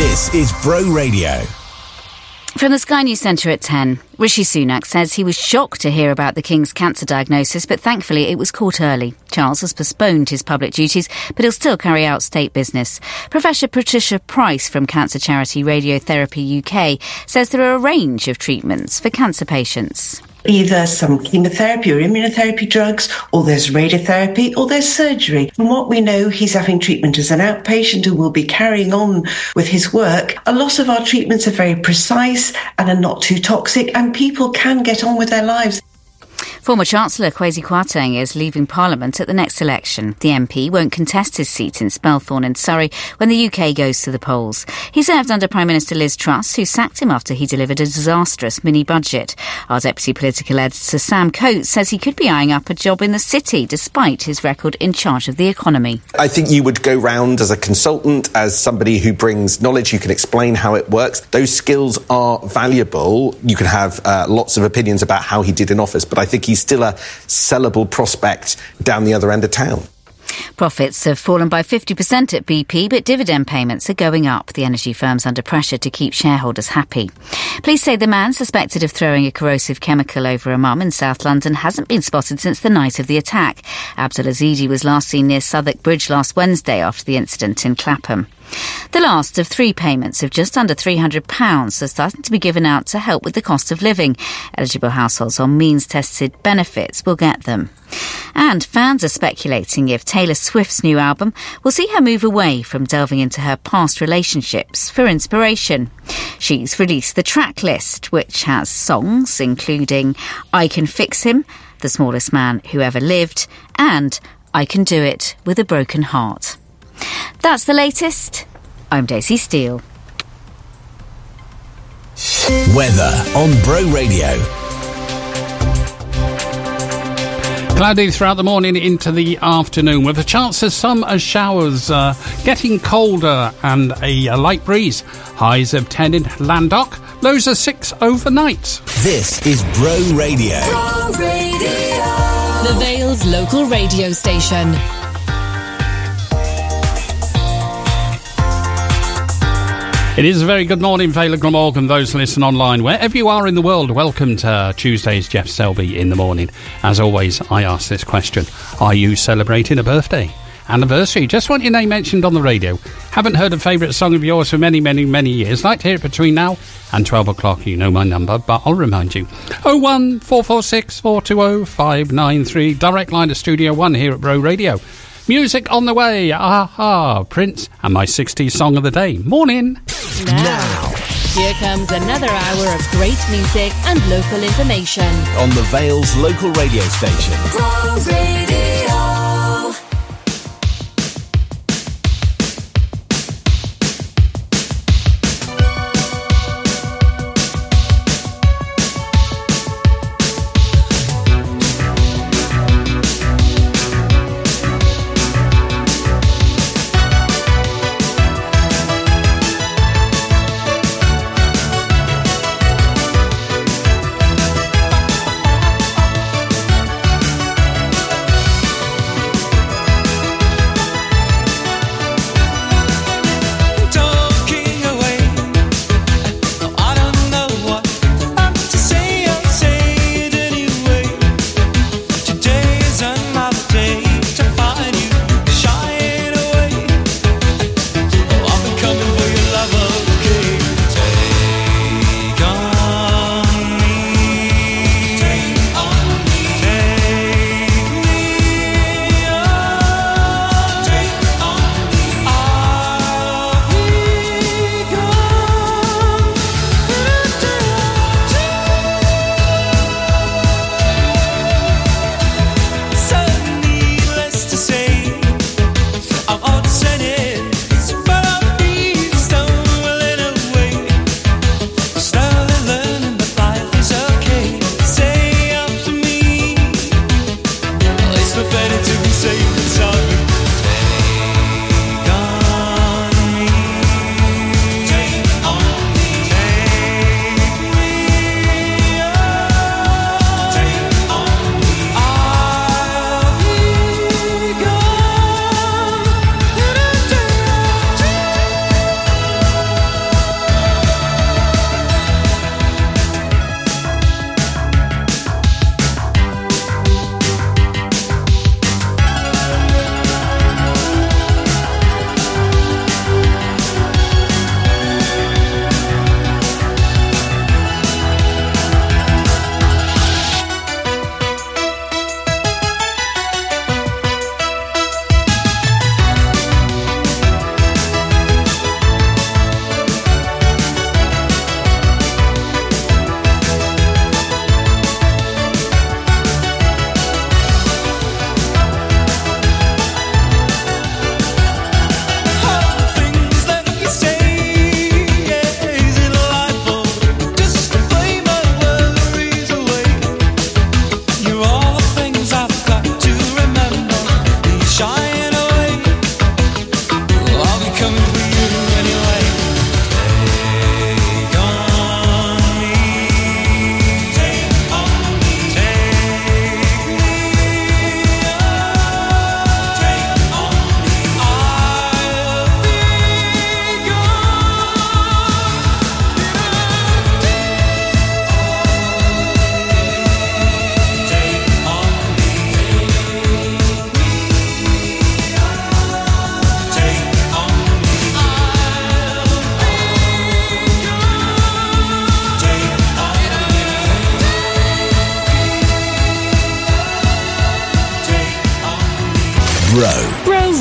This is Bro Radio. From the Sky News Centre at 10, Rishi Sunak says he was shocked to hear about the King's cancer diagnosis, but thankfully it was caught early. Charles has postponed his public duties, but he'll still carry out state business. Professor Patricia Price from cancer charity Radiotherapy UK says there are a range of treatments for cancer patients either some chemotherapy or immunotherapy drugs, or there's radiotherapy, or there's surgery. From what we know, he's having treatment as an outpatient and will be carrying on with his work. A lot of our treatments are very precise and are not too toxic, and people can get on with their lives. Former Chancellor Kwasi Kwarteng is leaving Parliament at the next election. The MP won't contest his seat in Spelthorne in Surrey when the UK goes to the polls. He served under Prime Minister Liz Truss, who sacked him after he delivered a disastrous mini budget. Our deputy political editor Sam Coates says he could be eyeing up a job in the city despite his record in charge of the economy. I think you would go round as a consultant, as somebody who brings knowledge, you can explain how it works. Those skills are valuable. You can have uh, lots of opinions about how he did in office, but I think he's still a sellable prospect down the other end of town. Profits have fallen by 50% at BP, but dividend payments are going up. The energy firm's under pressure to keep shareholders happy. Police say the man suspected of throwing a corrosive chemical over a mum in South London hasn't been spotted since the night of the attack. Abdul Ezedi was last seen near Southwark Bridge last Wednesday after the incident in Clapham. The last of three payments of just under £300 are starting to be given out to help with the cost of living. Eligible households on means tested benefits will get them. And fans are speculating if Taylor Swift's new album will see her move away from delving into her past relationships for inspiration. She's released the track list, which has songs including I Can Fix Him, The Smallest Man Who Ever Lived, and I Can Do It with a Broken Heart. That's the latest. I'm Daisy Steele. Weather on Bro Radio. Cloudy throughout the morning into the afternoon with a chance of some showers, uh, getting colder and a, a, light breeze. Highs of 10 in Llandough, lows of 6 overnight. This is Bro Radio. Bro Radio. The Vale's local radio station. It is a very good morning, Vale of Glamorgan, those listen online. Wherever you are in the world, welcome to Tuesday's Geoff Selby in the morning. As always, I ask this question Are you celebrating a birthday? Anniversary? Just want your name mentioned on the radio. Haven't heard a favourite song of yours for many, many, many years. Like to hear it between now and 12 o'clock. You know my number, but I'll remind you. 01446 420 593. Direct line to Studio 1 here at Bro Radio. Music on the way. a-ha, Prince, and my 60s song of the day. Morning. Now, now. Here comes another hour of great music and local information. On the Vale's local radio station.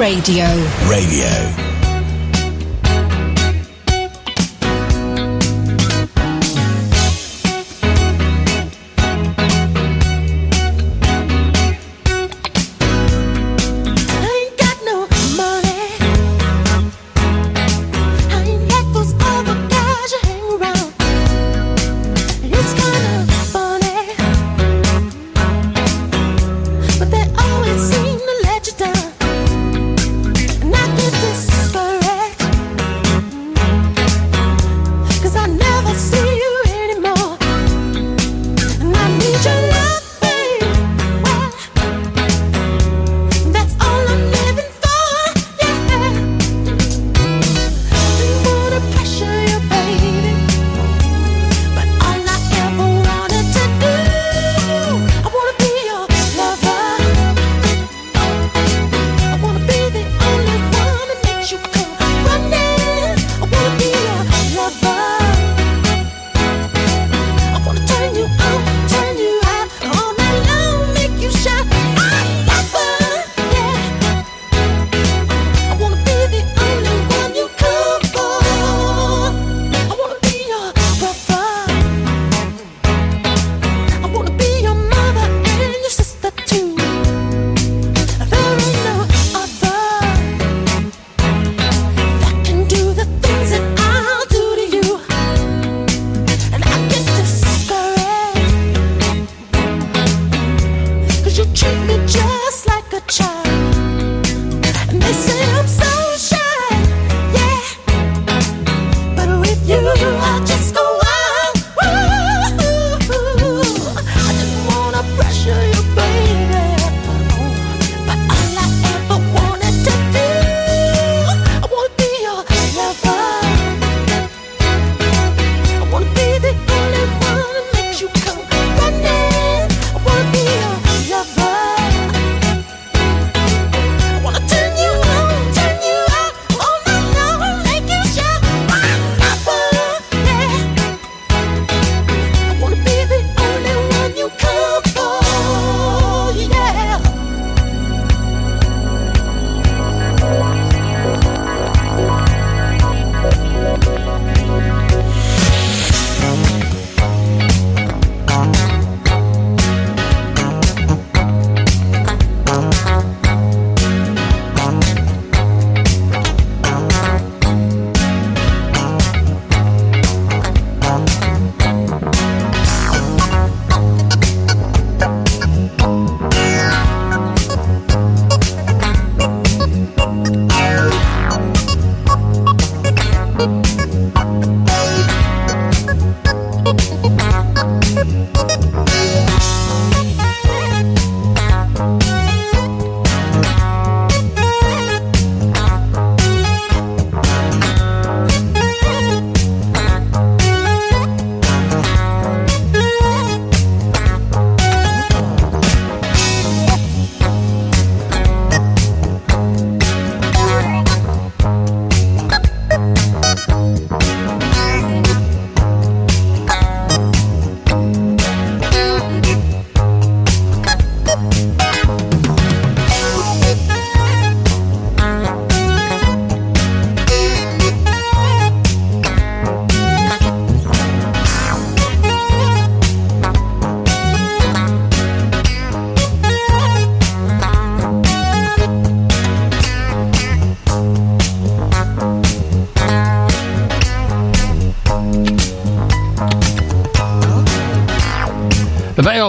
Radio. Radio.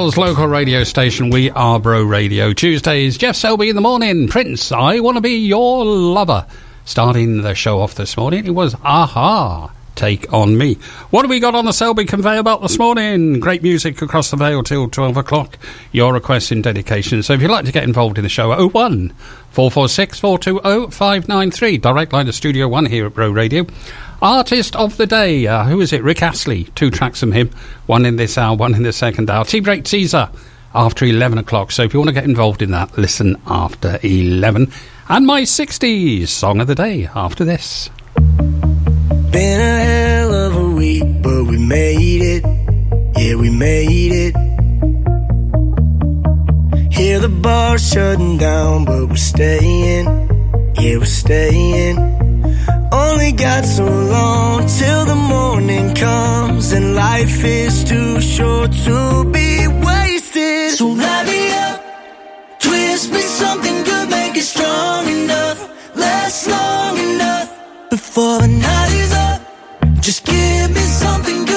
Radio. local radio station. We are Bro Radio. Tuesdays, Geoff Selby in the morning. Prince, I want to be your lover. Starting the show off this morning, it was a-ha. Take on me. What have we got on the Selby conveyor belt this morning? Great music across the Vale till 12 o'clock. Your requests and dedications. So if you'd like to get involved in the show, 01 446 420 593. Direct line to Studio 1 here at Bro Radio. Artist of the day, uh, who is it? Rick Astley. Two tracks from him, one in this hour, one in the second hour. Tea break teaser after 11 o'clock. So if you want to get involved in that, listen after 11. And my 60s song of the day after this. Been a hell of a week, but we made it. Yeah, we made it. Hear the bar shutting down, but we're staying. Yeah, we're staying only got so long till the morning comes, and life is too short to be wasted. So light me up, twist me something good, make it strong enough, last long enough before the night is up. Just give me something.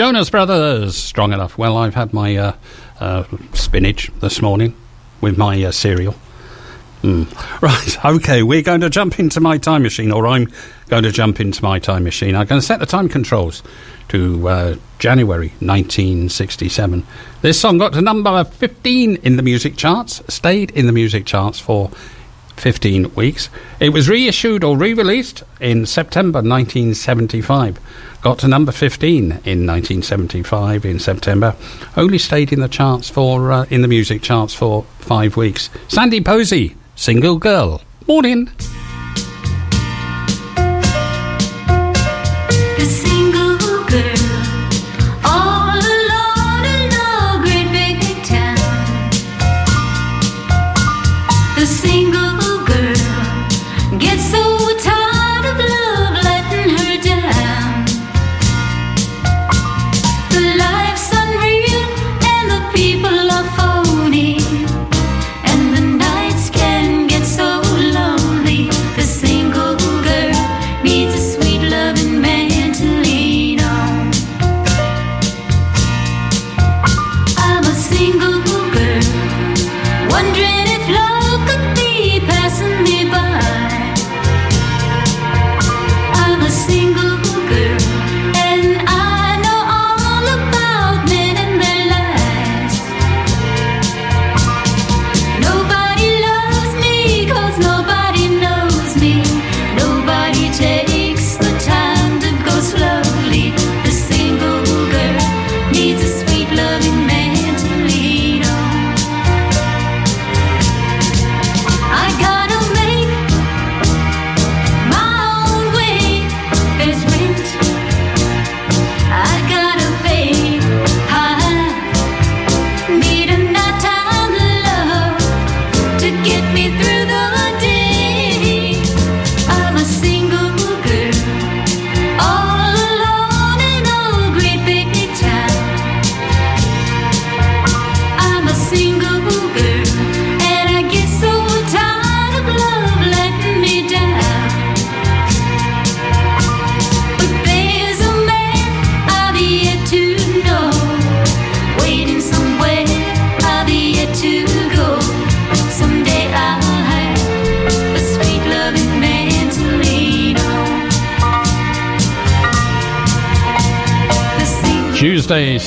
Jonas Brothers, strong enough. Well, I've had my uh, uh, spinach this morning with my uh, cereal. Mm. Right, okay, we're going to jump into my time machine, or I'm going to jump into my time machine. I'm going to set the time controls to uh, January 1967. This song got to number 15 in the music charts, stayed in the music charts for 15 weeks. It was reissued or re released in September 1975. Got to number 15 in 1975 in September. Only stayed in the charts for, uh, in the music charts for five weeks. Sandy Posey, Single Girl. Morning.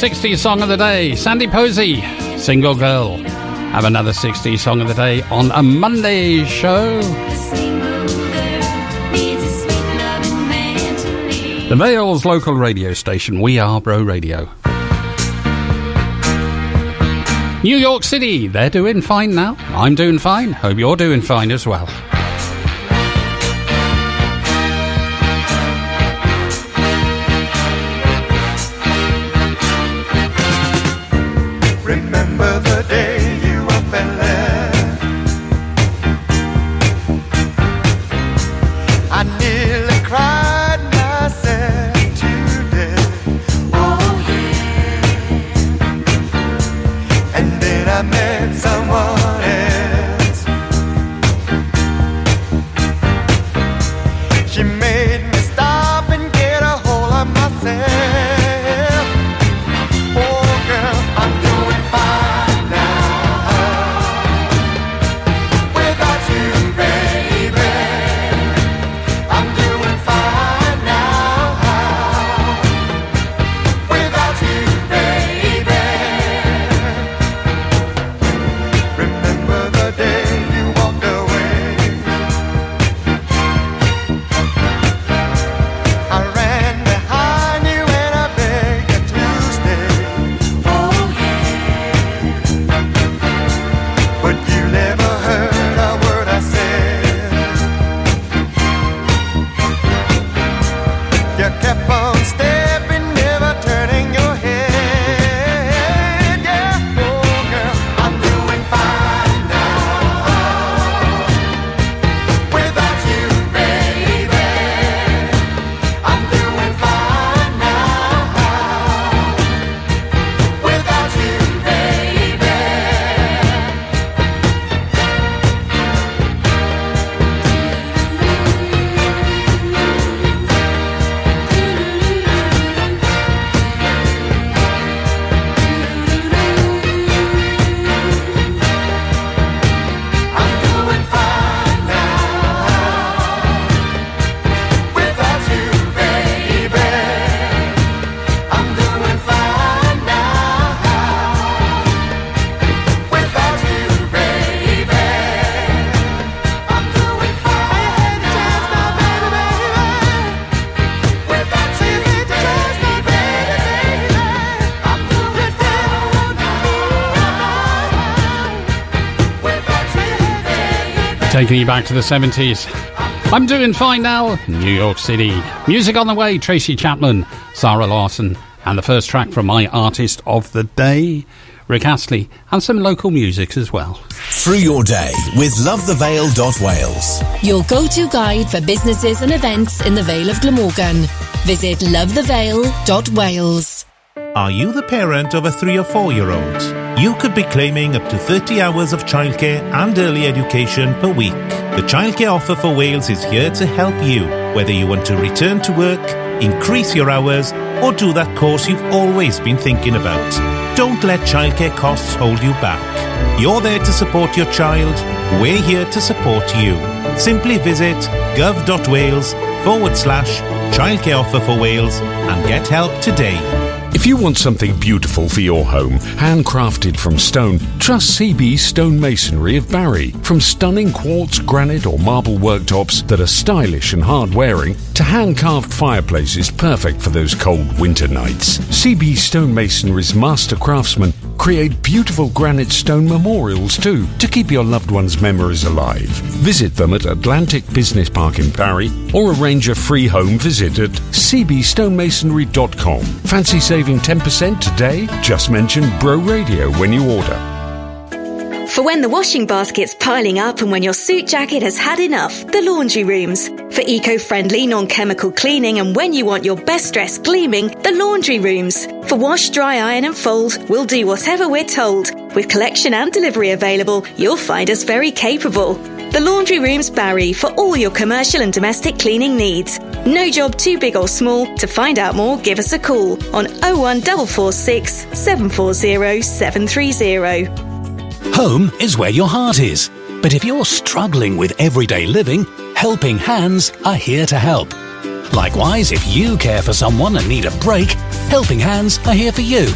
60 song of the day. Sandy Posey, Single Girl. Have another 60 song of the day on a Monday show. The Vale's local radio station. We are Bro Radio. New York City, they're doing fine now. I'm doing fine. Hope you're doing fine as well. Taking you back to the 70s. I'm doing fine now. New York City. Music on the way. Tracy Chapman, Zara Larsson, and the first track from my artist of the day, Rick Astley, and some local music as well. Through your day with lovethevale.wales. Your go-to guide for businesses and events in the Vale of Glamorgan. Visit lovethevale.wales. Are you the parent of a three or four year old? You could be claiming up to 30 hours of childcare and early education per week. The Childcare Offer for Wales is here to help you, whether you want to return to work, increase your hours, or do that course you've always been thinking about. Don't let childcare costs hold you back. You're there to support your child. We're here to support you. Simply visit gov.wales forward slash childcare offer for Wales and get help today. If you want something beautiful for your home, handcrafted from stone, trust CB Stonemasonry of Barry. From stunning quartz, granite, or marble worktops that are stylish and hard wearing, to hand carved fireplaces perfect for those cold winter nights. CB Stonemasonry's master craftsmen create beautiful granite stone memorials too to keep your loved ones' memories alive. Visit them at Atlantic Business Park in Barry or arrange a free home visit at cbstonemasonry.com. Fancy saving 10% today? Just mention Bro Radio when you order. For when the washing basket's piling up and when your suit jacket has had enough, the laundry rooms. For eco friendly, non chemical cleaning and when you want your best dress gleaming, the laundry rooms. For wash, dry, iron, and fold, we'll do whatever we're told. With collection and delivery available, you'll find us very capable. The Laundry Rooms Barry for all your commercial and domestic cleaning needs. No job too big or small. To find out more, give us a call on 01446 740 730. Home is where your heart is. But if you're struggling with everyday living, Helping Hands are here to help. Likewise, if you care for someone and need a break, Helping Hands are here for you.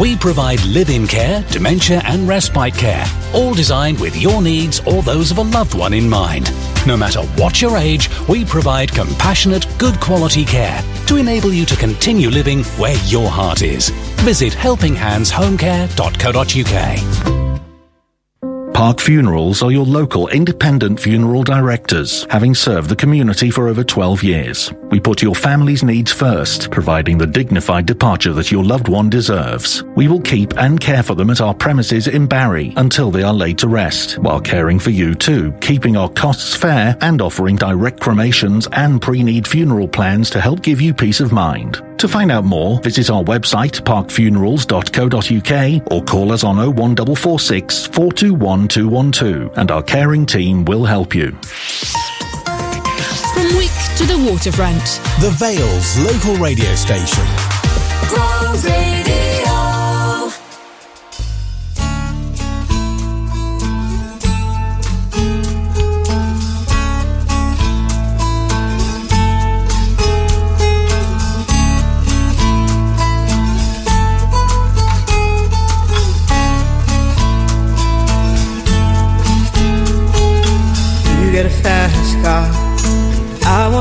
We provide live-in care, dementia and respite care, all designed with your needs or those of a loved one in mind. No matter what your age, we provide compassionate, good quality care to enable you to continue living where your heart is. Visit helpinghandshomecare.co.uk. Park Funerals are your local independent funeral directors, having served the community for over 12 years. We put your family's needs first, providing the dignified departure that your loved one deserves. We will keep and care for them at our premises in Barry until they are laid to rest, while caring for you too, keeping our costs fair and offering direct cremations and pre-need funeral plans to help give you peace of mind. To find out more, visit our website parkfunerals.co.uk or call us on 01446 421 212 and our caring team will help you. From Wick to the waterfront. The Vale's local radio station. Go Radio.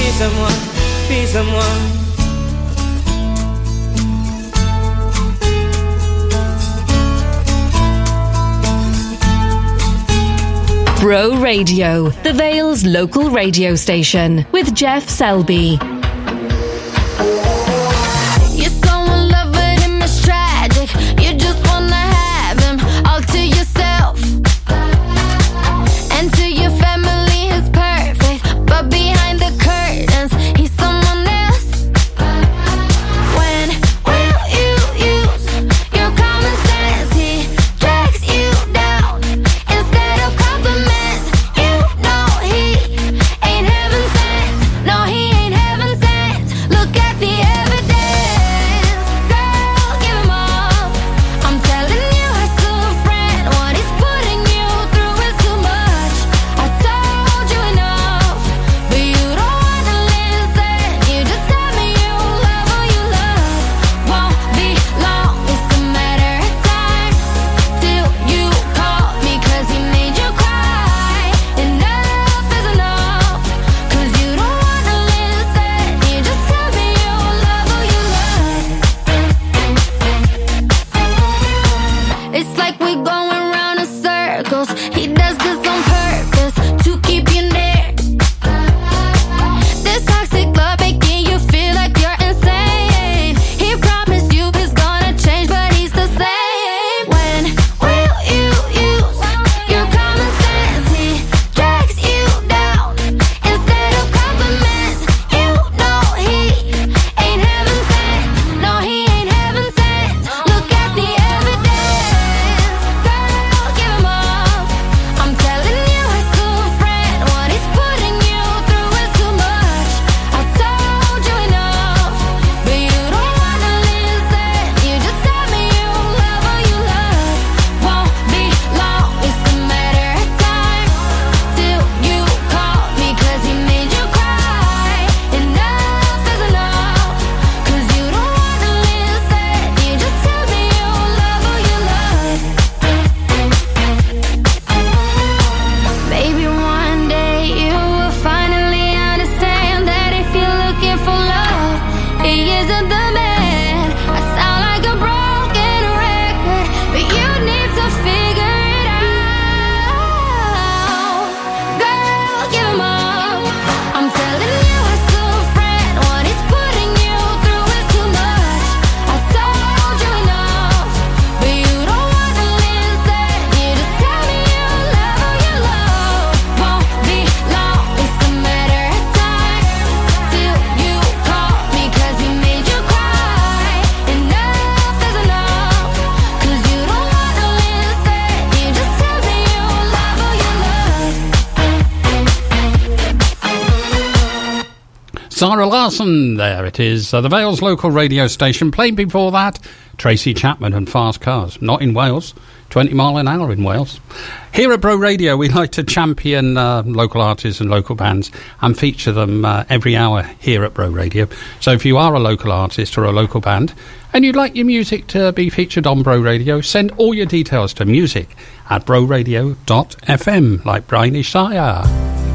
be someone, be someone. Bro Radio, the Vale's local radio station, with Geoff Selby. Zara Larsson, there it is. Uh, the Vale's local radio station. Played before that, Tracy Chapman and Fast Cars. Not in Wales, 20 mile an hour in Wales. Here at Bro Radio, we like to champion uh, local artists and local bands and feature them uh, every hour here at Bro Radio. So if you are a local artist or a local band and you'd like your music to be featured on Bro Radio, send all your details to music at broradio.fm, like Brian Isaiah.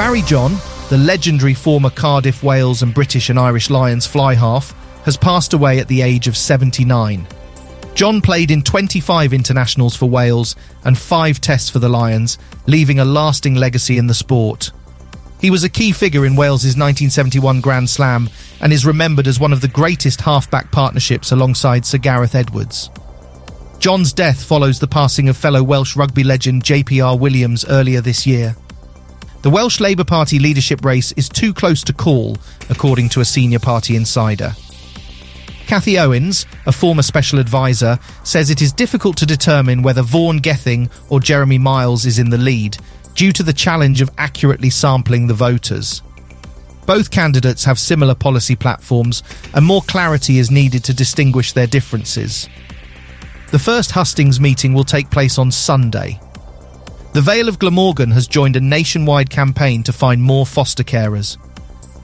Barry John, the legendary former Cardiff, Wales, and British and Irish Lions fly half, has passed away at the age of 79. John played in 25 internationals for Wales and five tests for the Lions, leaving a lasting legacy in the sport. He was a key figure in Wales's 1971 Grand Slam and is remembered as one of the greatest halfback partnerships alongside Sir Gareth Edwards. John's death follows the passing of fellow Welsh rugby legend JPR Williams earlier this year. The Welsh Labour Party leadership race is too close to call, according to a senior party insider. Cathy Owens, a former special advisor, says it is difficult to determine whether Vaughan Gething or Jeremy Miles is in the lead due to the challenge of accurately sampling the voters. Both candidates have similar policy platforms, and more clarity is needed to distinguish their differences. The first hustings meeting will take place on Sunday. The Vale of Glamorgan has joined a nationwide campaign to find more foster carers.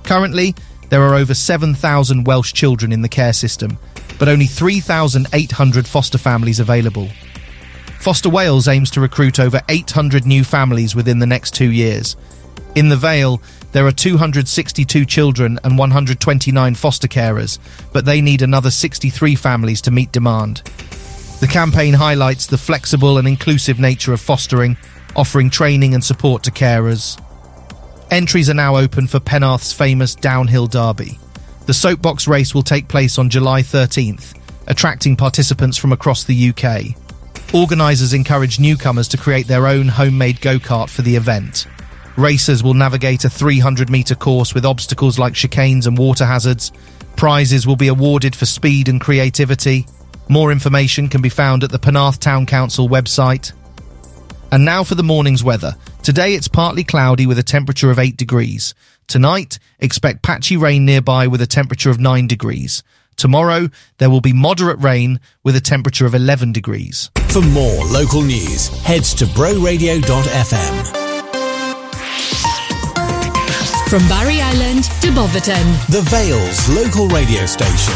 Currently, there are over 7,000 Welsh children in the care system, but only 3,800 foster families available. Foster Wales aims to recruit over 800 new families within the next two years. In the Vale, there are 262 children and 129 foster carers, but they need another 63 families to meet demand. The campaign highlights the flexible and inclusive nature of fostering, offering training and support to carers. Entries are now open for Penarth's famous downhill derby. The soapbox race will take place on July 13th, attracting participants from across the UK. Organisers encourage newcomers to create their own homemade go kart for the event. Racers will navigate a 300 metre course with obstacles like chicanes and water hazards. Prizes will be awarded for speed and creativity. More information can be found at the Penarth Town Council website. And now for the morning's weather. Today it's partly cloudy with a temperature of 8 degrees. Tonight, expect patchy rain nearby with a temperature of 9 degrees. Tomorrow, there will be moderate rain with a temperature of 11 degrees. For more local news, head to broradio.fm. From Barry Island to Boverton. The Vale's local radio station.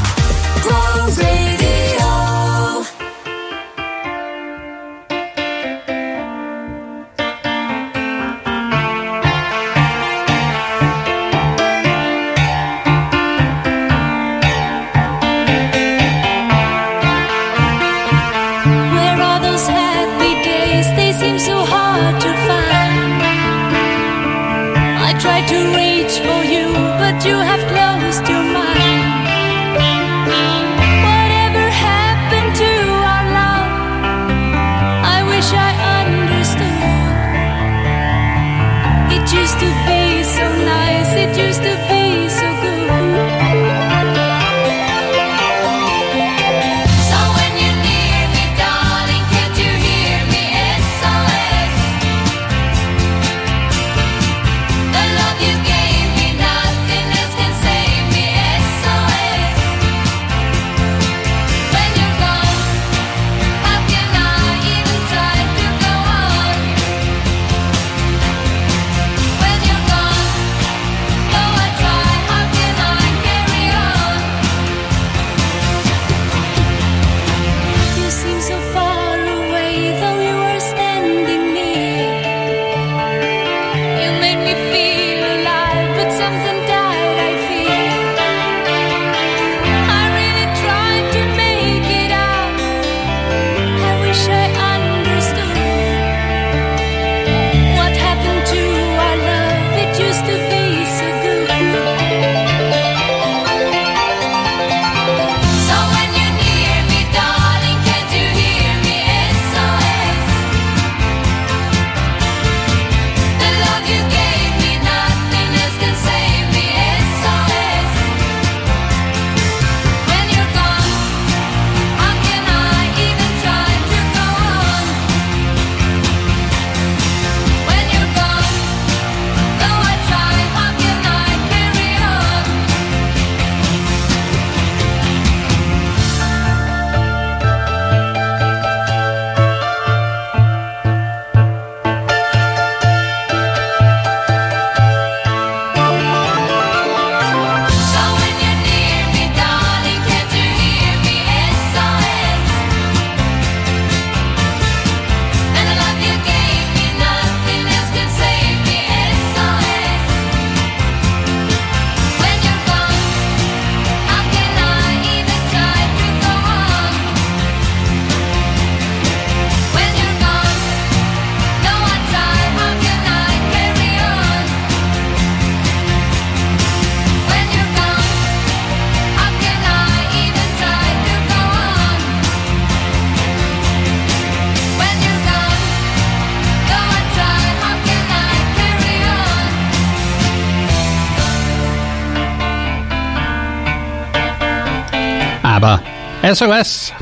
SOS.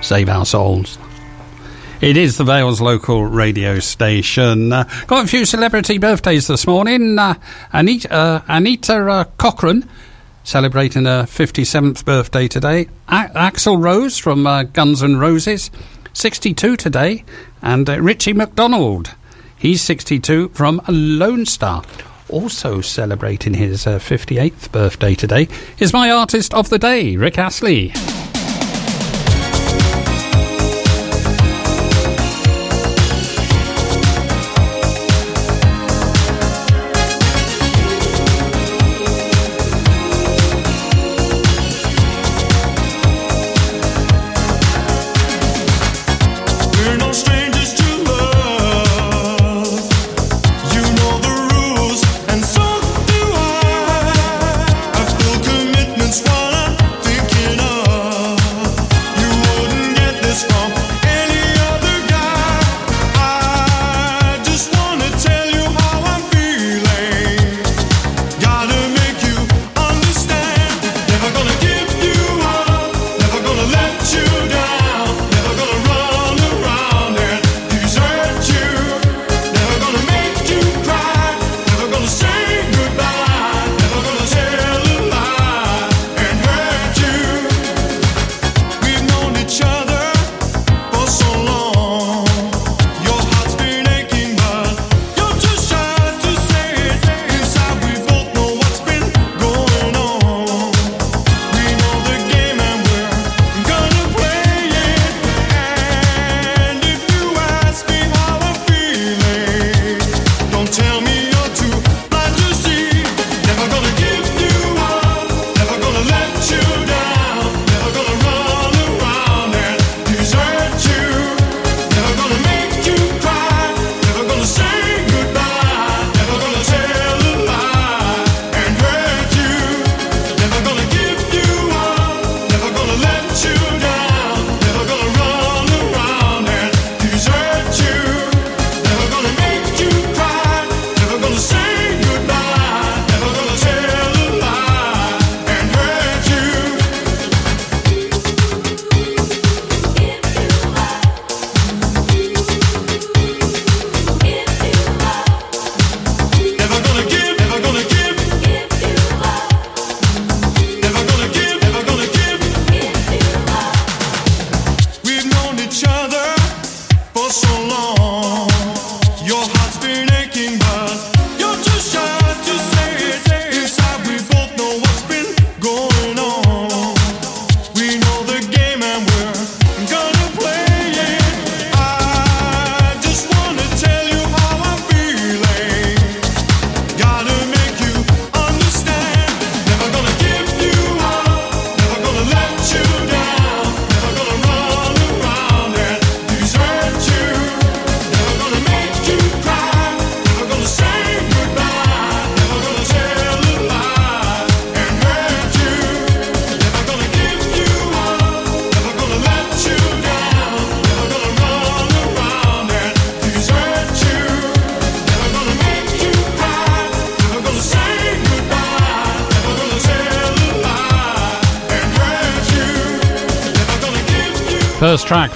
Save our souls. It is the Vales local radio station. Uh, got a few celebrity birthdays this morning. Uh, Anita, uh, Anita uh, Cochran celebrating her 57th birthday today. A- Axl Rose from uh, Guns N' Roses, 62 today. And uh, Richie McDonald, he's 62 from Lone Star. Also celebrating his uh, 58th birthday today is my artist of the day, Rick Astley.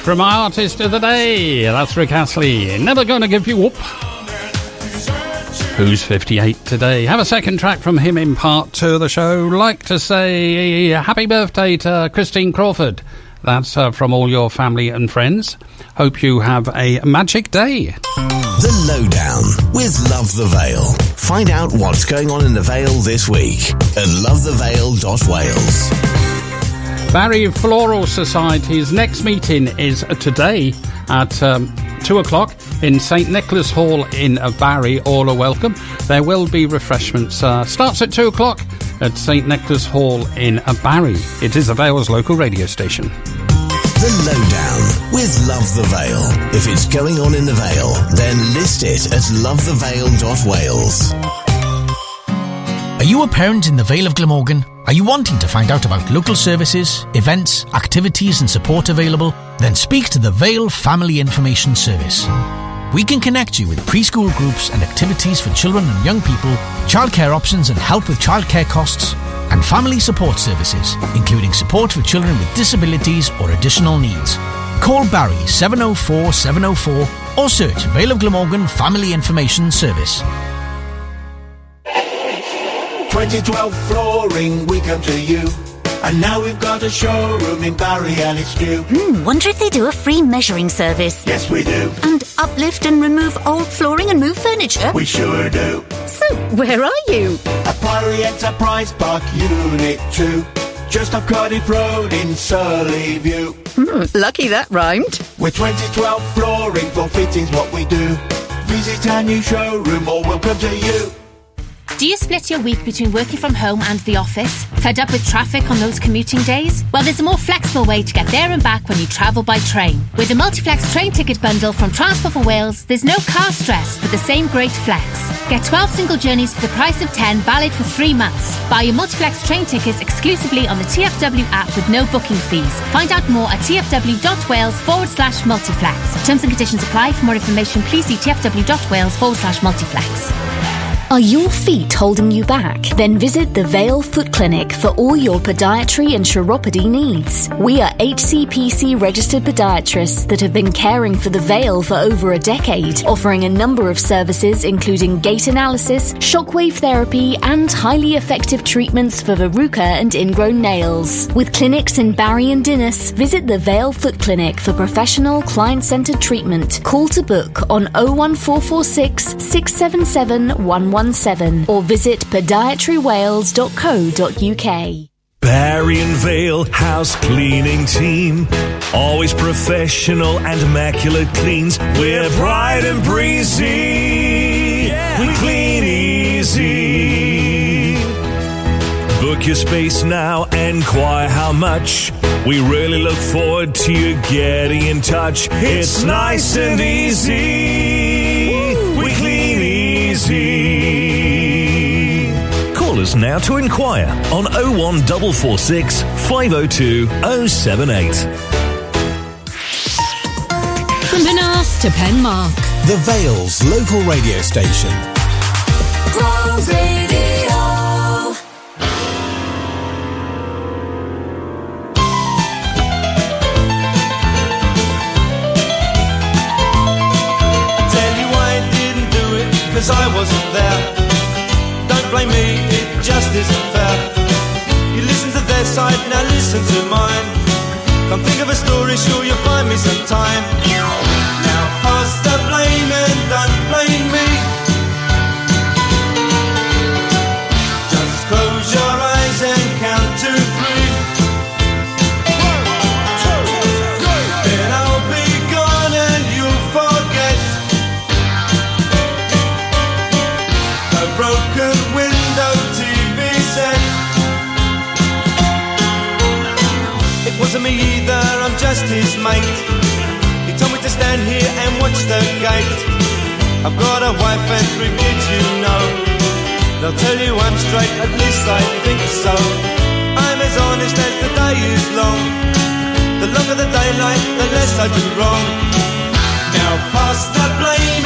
From my artist of the day. That's Rick Astley. Never gonna give you up. Who's 58 today? Have a second track from him in part two of the show. Like to say happy birthday to Christine Crawford. That's uh, from all your family and friends. Hope you have a magic day. The Lowdown with Love the Vale. Find out what's going on in the Vale this week at lovethevale.wales. Barry Floral Society's next meeting is today at um, 2 o'clock in St Nicholas Hall in Barry. All are welcome. There will be refreshments. Uh, starts at 2 o'clock at St Nicholas Hall in Barry. It is the Vale's local radio station. The Lowdown with Love the Vale. If it's going on in the Vale, then list it at lovethevale.wales. Are you a parent in the Vale of Glamorgan? Are you wanting to find out about local services, events, activities, and support available? Then speak to the Vale Family Information Service. we can connect you with preschool groups and activities for children and young people, childcare options and help with childcare costs, and family support services, including support for children with disabilities or additional needs. Call Barry 704 704 or search Vale of Glamorgan Family Information Service. 2012 flooring, we come to you. And now we've got a showroom in Barry and it's new. Hmm, wonder if they do a free measuring service. Yes, we do. And uplift and remove old flooring and move furniture? We sure do. So, where are you? At Barry Enterprise Park Unit 2. Just off Cardiff Road in Surley View. Hmm, lucky that rhymed. With 2012 flooring, for fittings what we do. Visit our new showroom or we'll come to you. Do you split your week between working from home and the office? Fed up with traffic on those commuting days? Well, there's a more flexible way to get there and back when you travel by train. With the Multiflex train ticket bundle from Transport for Wales, there's no car stress for the same great flex. Get 12 single journeys for the price of 10, valid for three months. Buy your Multiflex train tickets exclusively on the TFW app with no booking fees. Find out more at tfw.wales forward slash multiflex. Terms and conditions apply. For more information, please see tfw.wales forward slash multiflex. Are your feet holding you back? Then visit the Vale Foot Clinic for all your podiatry and chiropody needs. We are HCPC registered podiatrists that have been caring for the Vale for over a decade, offering a number of services including gait analysis, shockwave therapy, and highly effective treatments for verruca and ingrown nails. With clinics in Barry and Dinas, visit the Vale Foot Clinic for professional client-centered treatment. Call to book on 01446 677 117 or visit podiatrywales.co.uk. Barry and Vale House Cleaning Team. Always professional and immaculate cleans. We're bright and breezy. We clean easy. Book your space now, and enquire how much. We really look forward to you getting in touch. It's nice and easy. We clean easy. Call us now to inquire on 01446 502 078. From Penarth to Penmark. The Vale's local radio station. Bro Radio. Tell you I didn't do it, cause I wasn't there. Isn't fair. You listen to their side, now listen to mine. Come think of a story, sure you'll find me some just his mate. He told me to stand here and watch the gate. I've got a wife and three kids, you know. They'll tell you I'm straight, at least I think so. I'm as honest as the day is long. The longer the daylight, the less I do wrong. Now pass the blame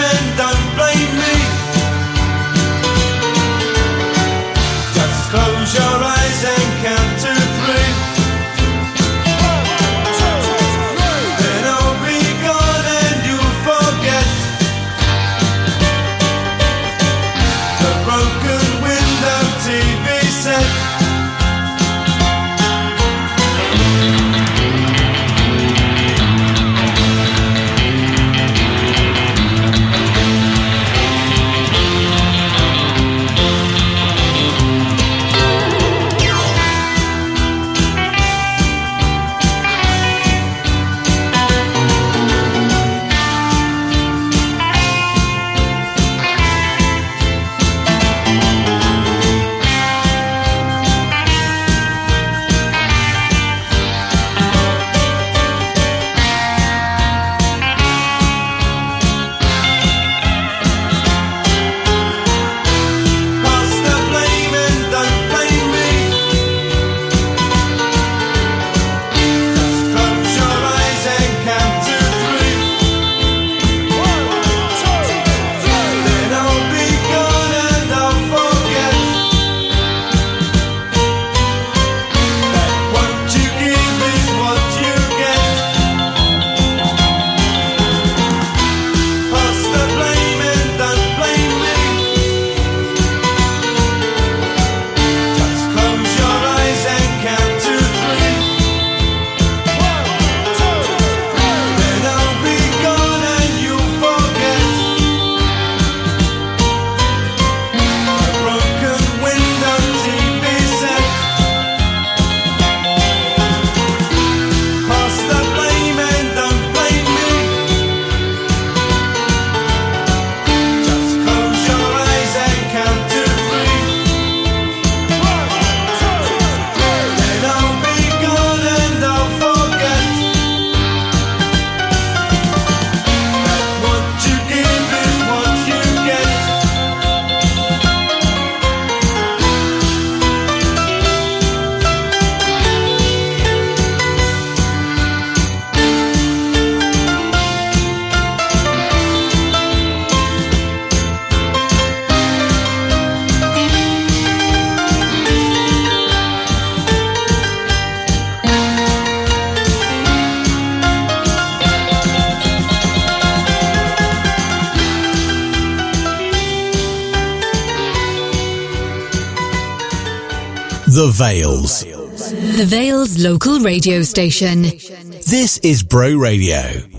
The Vales. The Vale's local radio station. This is Bro Radio.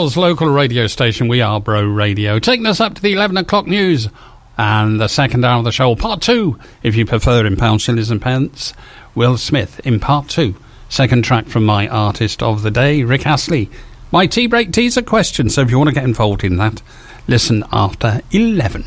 The Vale's local radio station, We Are Bro Radio, taking us up to the 11 o'clock news and the second hour of the show, part two, if you prefer in pounds, shillings, and pence. Will Smith in part two. Second track from my artist of the day, Rick Astley. My tea break teaser question, so if you want to get involved in that, listen after 11.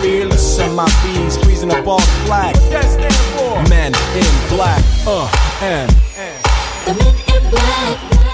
fearless. Send my bees freezing up all the flag. What that stand for? Men in black. Uh, and. The men in black.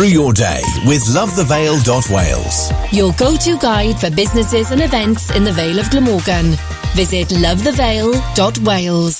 Through your day with lovethevale.wales. Your go-to guide for businesses and events in the Vale of Glamorgan. Visit lovethevale.wales.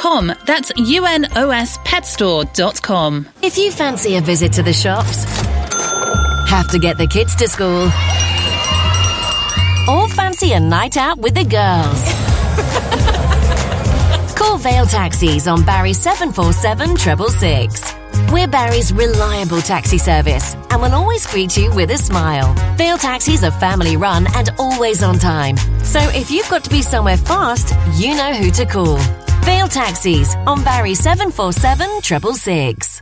That's unospetstore.com. If you fancy a visit to the shops, have to get the kids to school, or fancy a night out with the girls, call Vale Taxis on Barry 747 666. We're Barry's reliable taxi service and will always greet you with a smile. Vale Taxis are family run and always on time. So if you've got to be somewhere fast, you know who to call. Vale Taxis on Barry 747 666.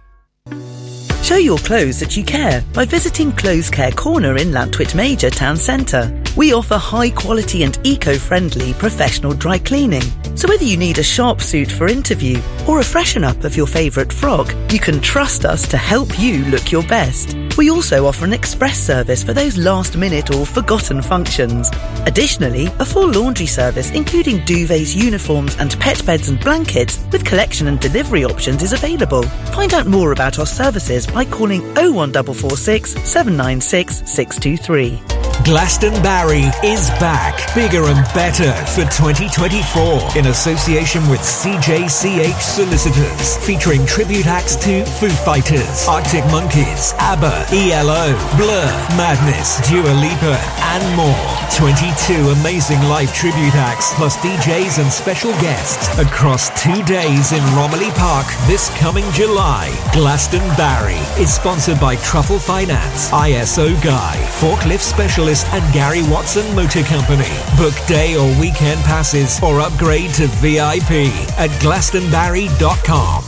Show your clothes that you care by visiting Clothes Care Corner in Llantwit Major Town Centre. We offer high quality and eco friendly professional dry cleaning. So whether you need a sharp suit for interview or a freshen up of your favourite frock, you can trust us to help you look your best. We also offer an express service for those last minute or forgotten functions. Additionally, a full laundry service including duvets, uniforms and pet beds and blankets with collection and delivery options is available. Find out more about services by calling 01446 796 623. Glastonbarry is back, bigger and better for 2024 in association with CJCH Solicitors, featuring tribute acts to Foo Fighters, Arctic Monkeys, ABBA, ELO, Blur, Madness, Dua Lipa, and more. 22 amazing live tribute acts, plus DJs and special guests across two days in Romilly Park this coming July. Glastonbarry is sponsored by Truffle Finance, ISO Guy, Forklift Specialist, and Gary Watson Motor Company. Book day or weekend passes or upgrade to VIP at glastonbarry.com.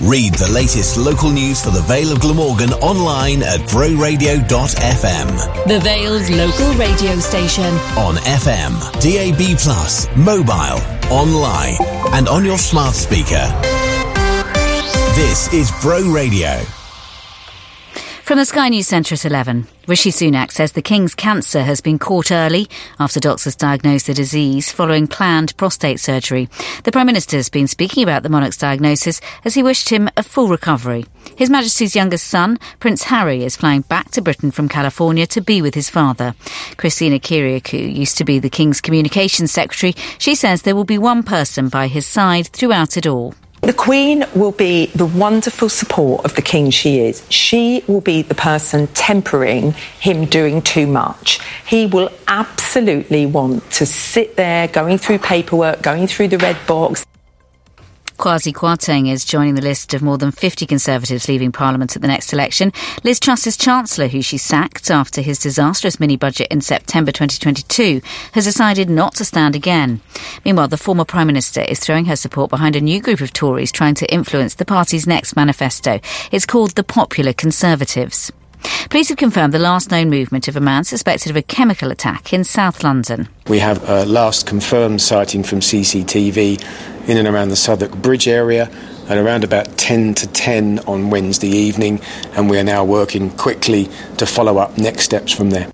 Read the latest local news for the Vale of Glamorgan online at broradio.fm. The Vale's local radio station. On FM, DAB+, mobile, online, and on your smart speaker. This is Bro Radio. From the Sky News Centre at 11, Rishi Sunak says the King's cancer has been caught early after doctors diagnosed the disease following planned prostate surgery. The Prime Minister has been speaking about the monarch's diagnosis as he wished him a full recovery. His Majesty's youngest son, Prince Harry, is flying back to Britain from California to be with his father. Kristina Kyriacou used to be the King's Communications Secretary. She says there will be one person by his side throughout it all. The Queen will be the wonderful support of the King she is. She will be the person tempering him doing too much. He will absolutely want to sit there going through paperwork, going through the red box. Kwasi Kwarteng is joining the list of more than 50 Conservatives leaving Parliament at the next election. Liz Truss's Chancellor, who she sacked after his disastrous mini budget in September 2022, has decided not to stand again. Meanwhile, the former Prime Minister is throwing her support behind a new group of Tories trying to influence the party's next manifesto. It's called the Popular Conservatives. Police have confirmed the last known movement of a man suspected of a chemical attack in South London. We have a last confirmed sighting from CCTV in and around the Southwark Bridge area at around about 10 to 10 on Wednesday evening, and we are now working quickly to follow up next steps from there.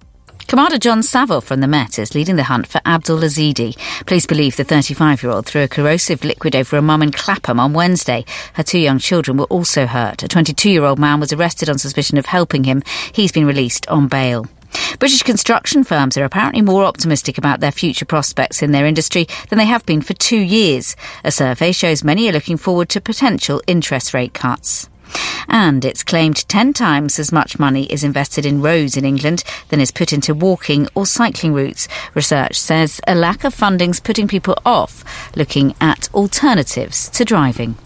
Commander John Savell from the Met is leading the hunt for Abdul Ezedi. Police believe the 35 year old threw a corrosive liquid over a mum in Clapham on Wednesday. Her two young children were also hurt. A 22 year old man was arrested on suspicion of helping him. He's been released on bail. British construction firms are apparently more optimistic about their future prospects in their industry than they have been for two years. A survey shows many are looking forward to potential interest rate cuts. And it's claimed 10 times as much money is invested in roads in England than is put into walking or cycling routes. Research says a lack of funding's putting people off looking at alternatives to driving.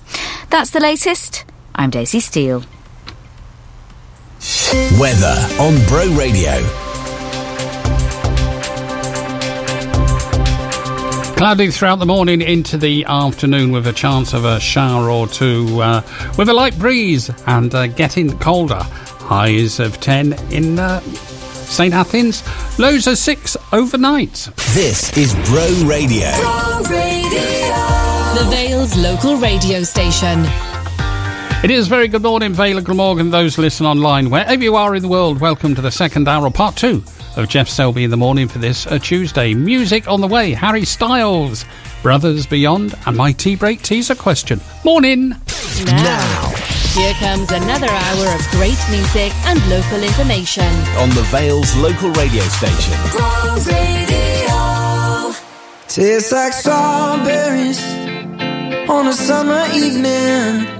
That's the latest. I'm Daisy Steele. Weather on Bro Radio. Cloudy throughout the morning into the afternoon with a chance of a shower or two uh, with a light breeze and uh, getting colder. Highs of 10 in uh, St. Athan, lows of 6 overnight. This is Bro Radio. The Vale's local radio station. It is very good morning, Vale of Glamorgan, those listen online. Wherever you are in the world, welcome to the second hour of part two of Geoff Selby in the morning for this uh, Tuesday. Music on the way, Harry Styles, Brothers Beyond, and my tea break teaser question. Morning! Now, here comes another hour of great music and local information. On the Vale's local radio station. Tastes like strawberries on a summer evening,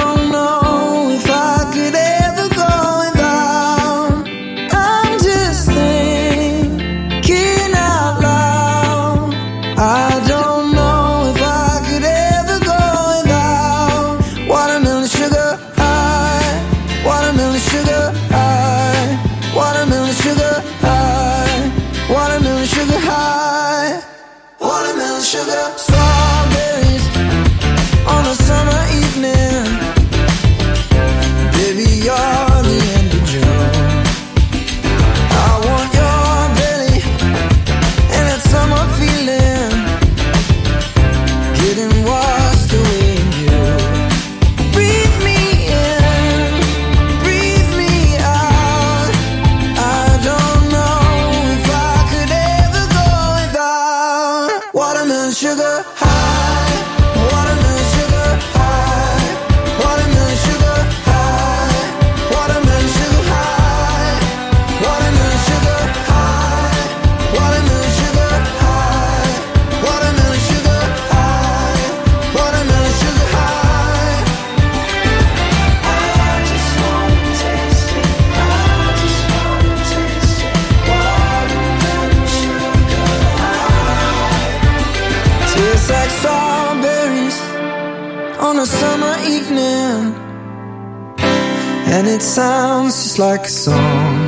watermelon just like a song.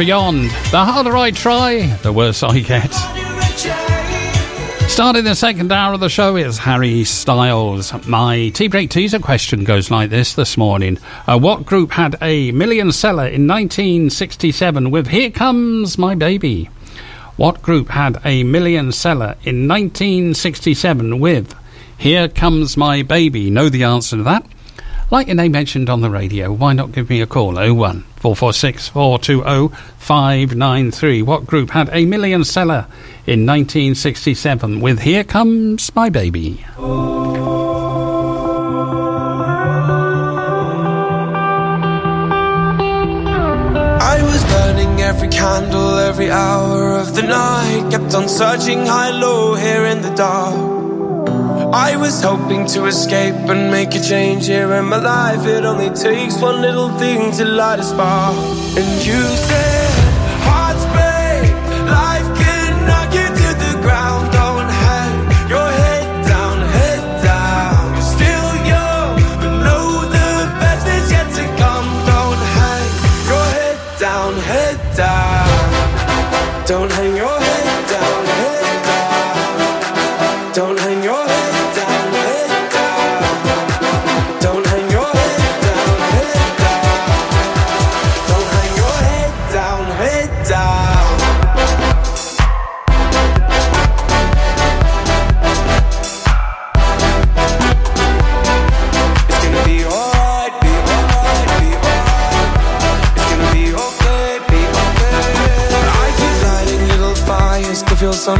Beyond. The harder I try, the worse I get. Starting the second hour of the show is Harry Styles. My tea break teaser question goes like this this morning. Uh, what group had a million seller in 1967 with Here Comes My Baby? What group had a million seller in 1967 with Here Comes My Baby? Know the answer to that? Like your name mentioned on the radio, why not give me a call? 01 446 420 593. What group had a million seller in 1967 with Here Comes My Baby? I was burning every candle every hour of the night. Kept on searching high, low, here in the dark. I was hoping to escape and make a change here in my life. It only takes one little thing to light a spark. And you said, Hearts break, life can knock you to the ground. Don't hang your head down, head down. You're still young, but know the best is yet to come. Don't hang your head down, head down. Don't hang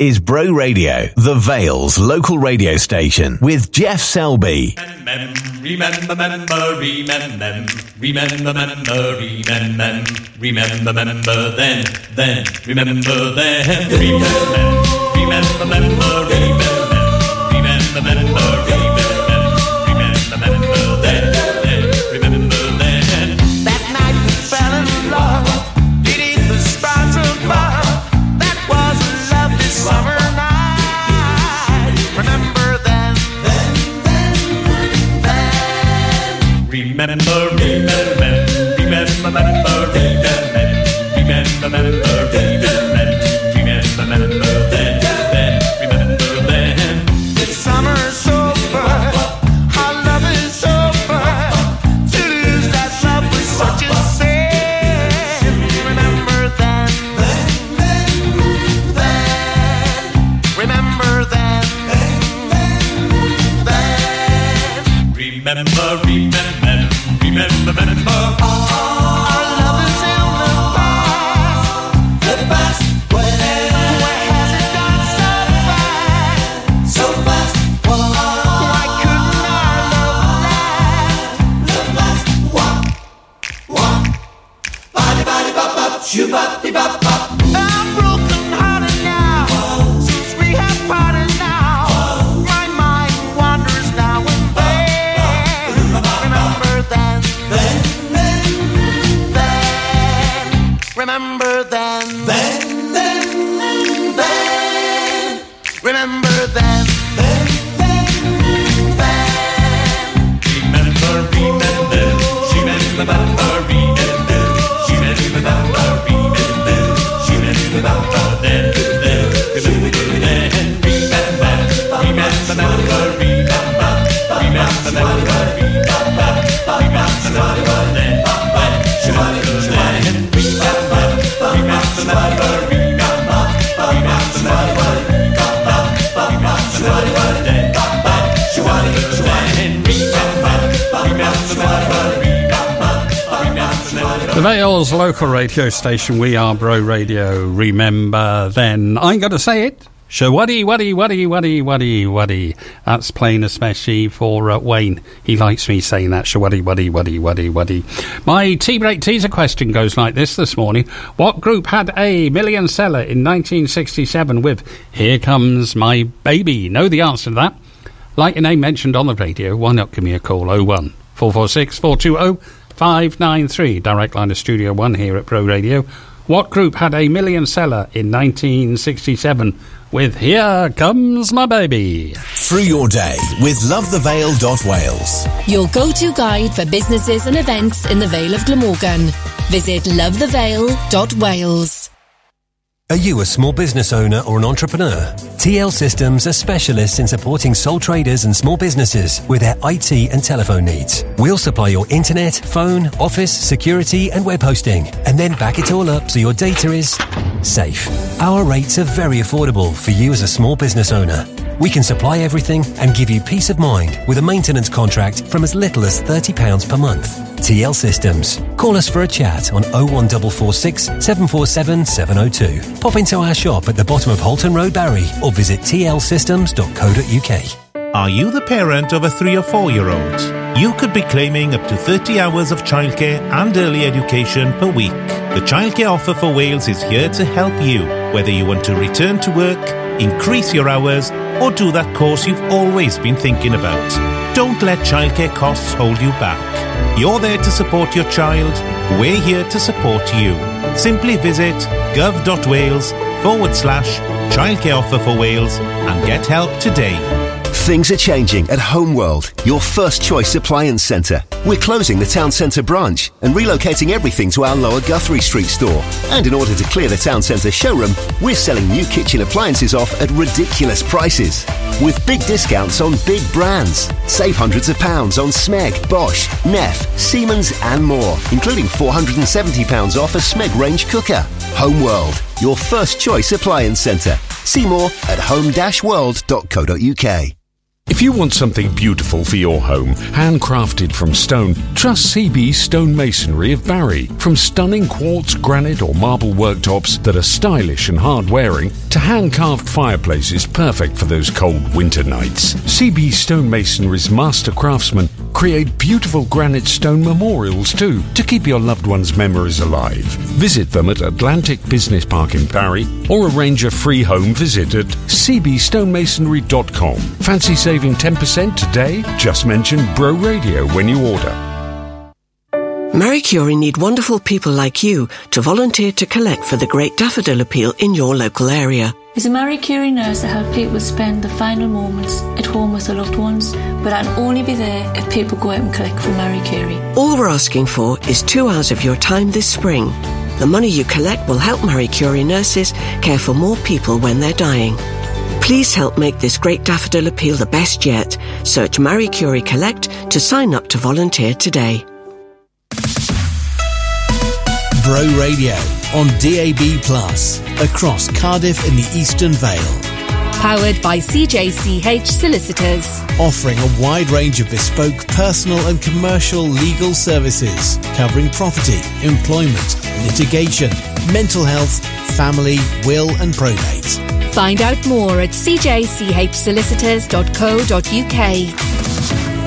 is Bro Radio, the Vale's local radio station with Geoff Selby. Remember, remember, remember, remember, remember, remember, remember, remember, then, then, remember remember, remember, remember, radio station, we are Bro Radio. Remember then. I'm going to say it. Shawaddy, waddy, waddy, waddy, waddy, waddy. That's plain especially for uh, Wayne. He likes me saying that. Shawaddy, waddy, waddy, waddy, waddy. My tea break teaser question goes like this this morning. What group had a million seller in 1967 with Here Comes My Baby? Know the answer to that? Like your name mentioned on the radio, why not give me a call? 01 446 420 593. Direct line to Studio 1 here at Bro Radio. What group had a million seller in 1967 with Here Comes My Baby? Through your day with lovethevale.wales. Your go to guide for businesses and events in the Vale of Glamorgan. Visit lovethevale.wales. Are you a small business owner or an entrepreneur? TL Systems are specialists in supporting sole traders and small businesses with their IT and telephone needs. We'll supply your internet, phone, office, security, and web hosting, and then back it all up so your data is safe. Our rates are very affordable for you as a small business owner. We can supply everything and give you peace of mind with a maintenance contract from as little as £30 per month. TL Systems. Call us for a chat on 01446 747 702. Pop into our shop at the bottom of Holton Road, Barry, or visit tlsystems.co.uk. Are you the parent of a three or four year old? You could be claiming up to 30 hours of childcare and early education per week. The Childcare Offer for Wales is here to help you, whether you want to return to work, increase your hours, or do that course you've always been thinking about. Don't let childcare costs hold you back. You're there to support your child. We're here to support you. Simply visit gov.wales forward slash childcare offer for Wales and get help today. Things are changing at Homeworld, your first choice appliance centre. We're closing the town centre branch and relocating everything to our lower Guthrie Street store. And in order to clear the town centre showroom, we're selling new kitchen appliances off at ridiculous prices. With big discounts on big brands. Save hundreds of pounds on Smeg, Bosch, Neff, Siemens, and more, including £470 off a Smeg range cooker. Homeworld, your first choice appliance centre. See more at home-world.co.uk. If you want something beautiful for your home, handcrafted from stone, trust CB Stonemasonry of Barry. From stunning quartz, granite, or marble worktops that are stylish and hard wearing, to hand carved fireplaces perfect for those cold winter nights. CB Stonemasonry's master craftsmen create beautiful granite stone memorials too to keep your loved one's memories alive. Visit them at Atlantic Business Park in Barry or arrange a free home visit at cbstonemasonry.com. Fancy saving 10% today? Just mention Bro Radio when you order. Marie Curie need wonderful people like you to volunteer to collect for the Great Daffodil Appeal in your local area. Is a Marie Curie nurse to help people spend the final moments at home with their loved ones, but I'd only be there if people go out and collect for Marie Curie. All we're asking for is two hours of your time this spring. The money you collect will help Marie Curie nurses care for more people when they're dying. Please help make this Great Daffodil Appeal the best yet. Search Marie Curie Collect to sign up to volunteer today. Bro Radio on DAB Plus across Cardiff in the Eastern Vale. Powered by CJCH Solicitors. Offering a wide range of bespoke personal and commercial legal services covering property, employment, litigation, mental health, family, will and probate. Find out more at cjchsolicitors.co.uk.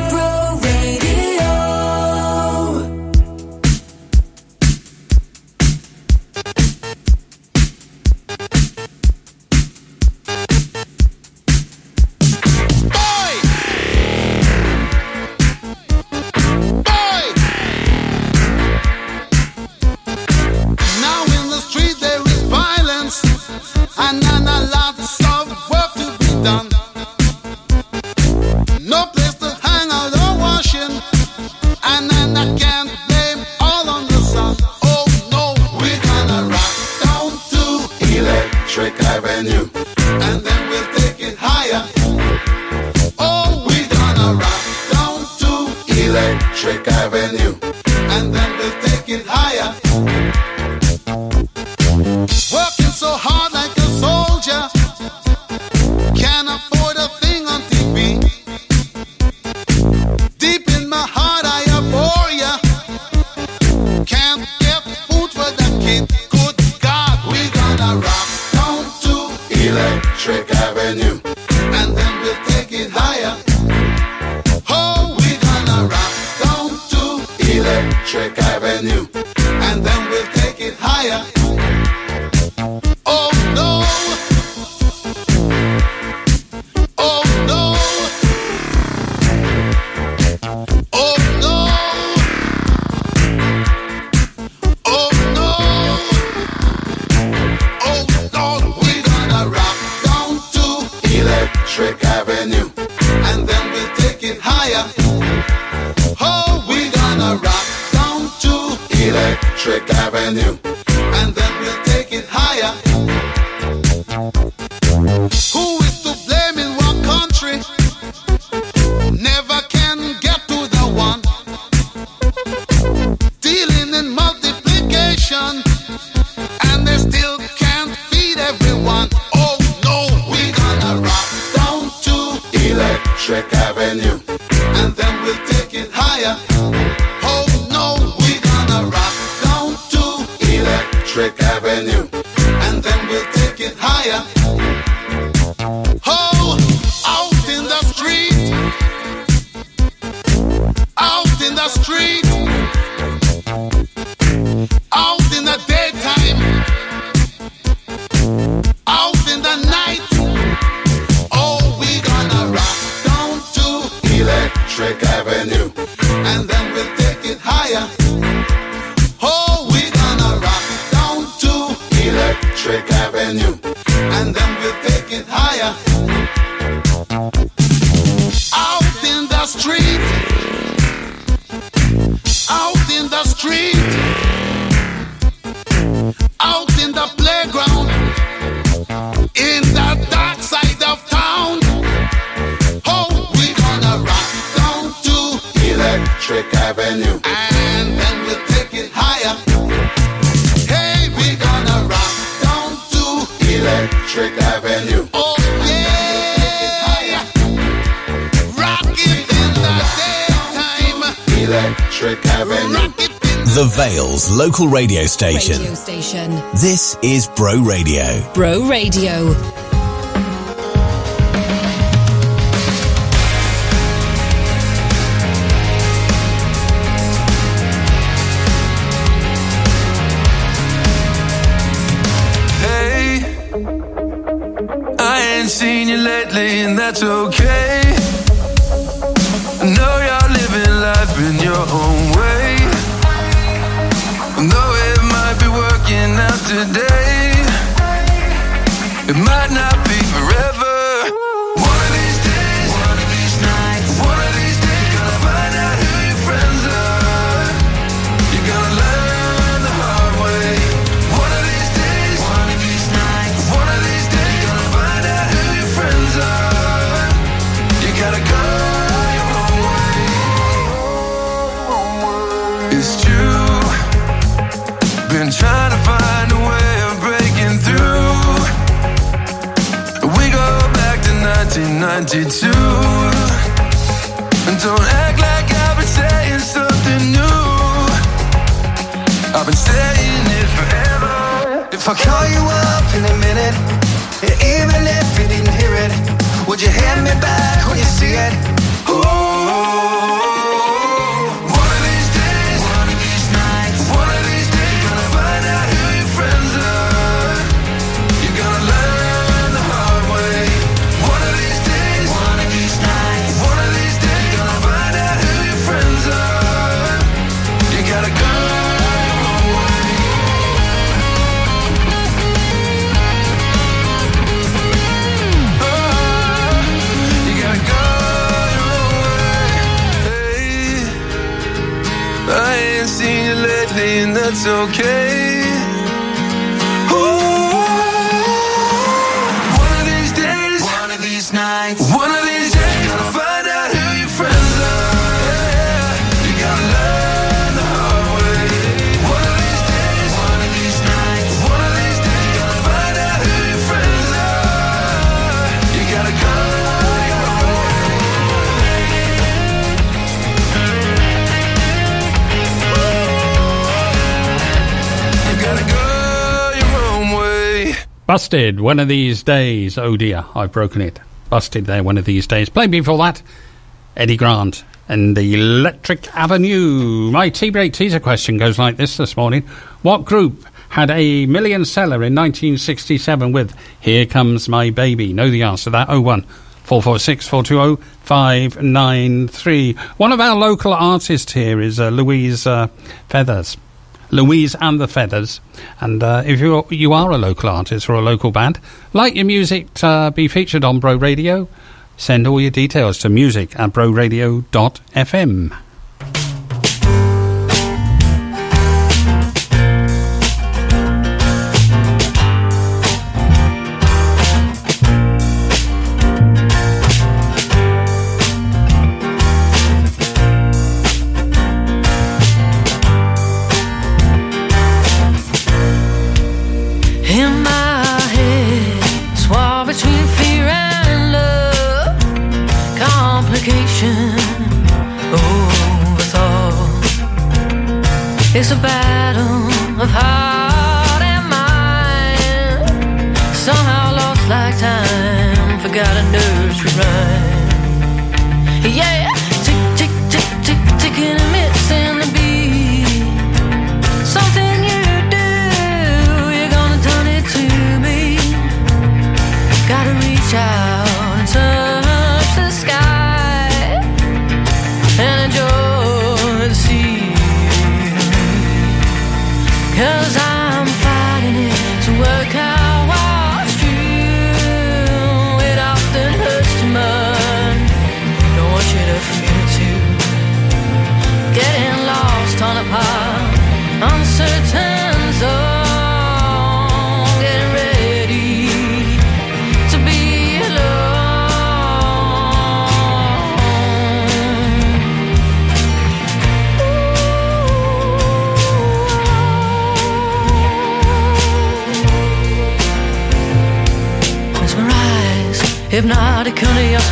local radio station. Radio station. This is Bro Radio. Bro Radio. i ain't seen you lately, and that's okay. No. Fuck all call you it's okay. Busted one of these days. Oh dear, I've broken it. Busted there one of these days. Play me before that, Eddie Grant and the Electric Avenue. My tea break teaser question goes like this this morning: What group had a million seller in 1967 with "Here Comes My Baby"? Know the answer to that. Oh one. 446 420 593. One of our local artists here is uh, Louise uh, Feathers. Louise and the Feathers. And uh, if you you are a local artist or a local band, like your music to uh, be featured on Bro Radio, send all your details to music at broradio.fm.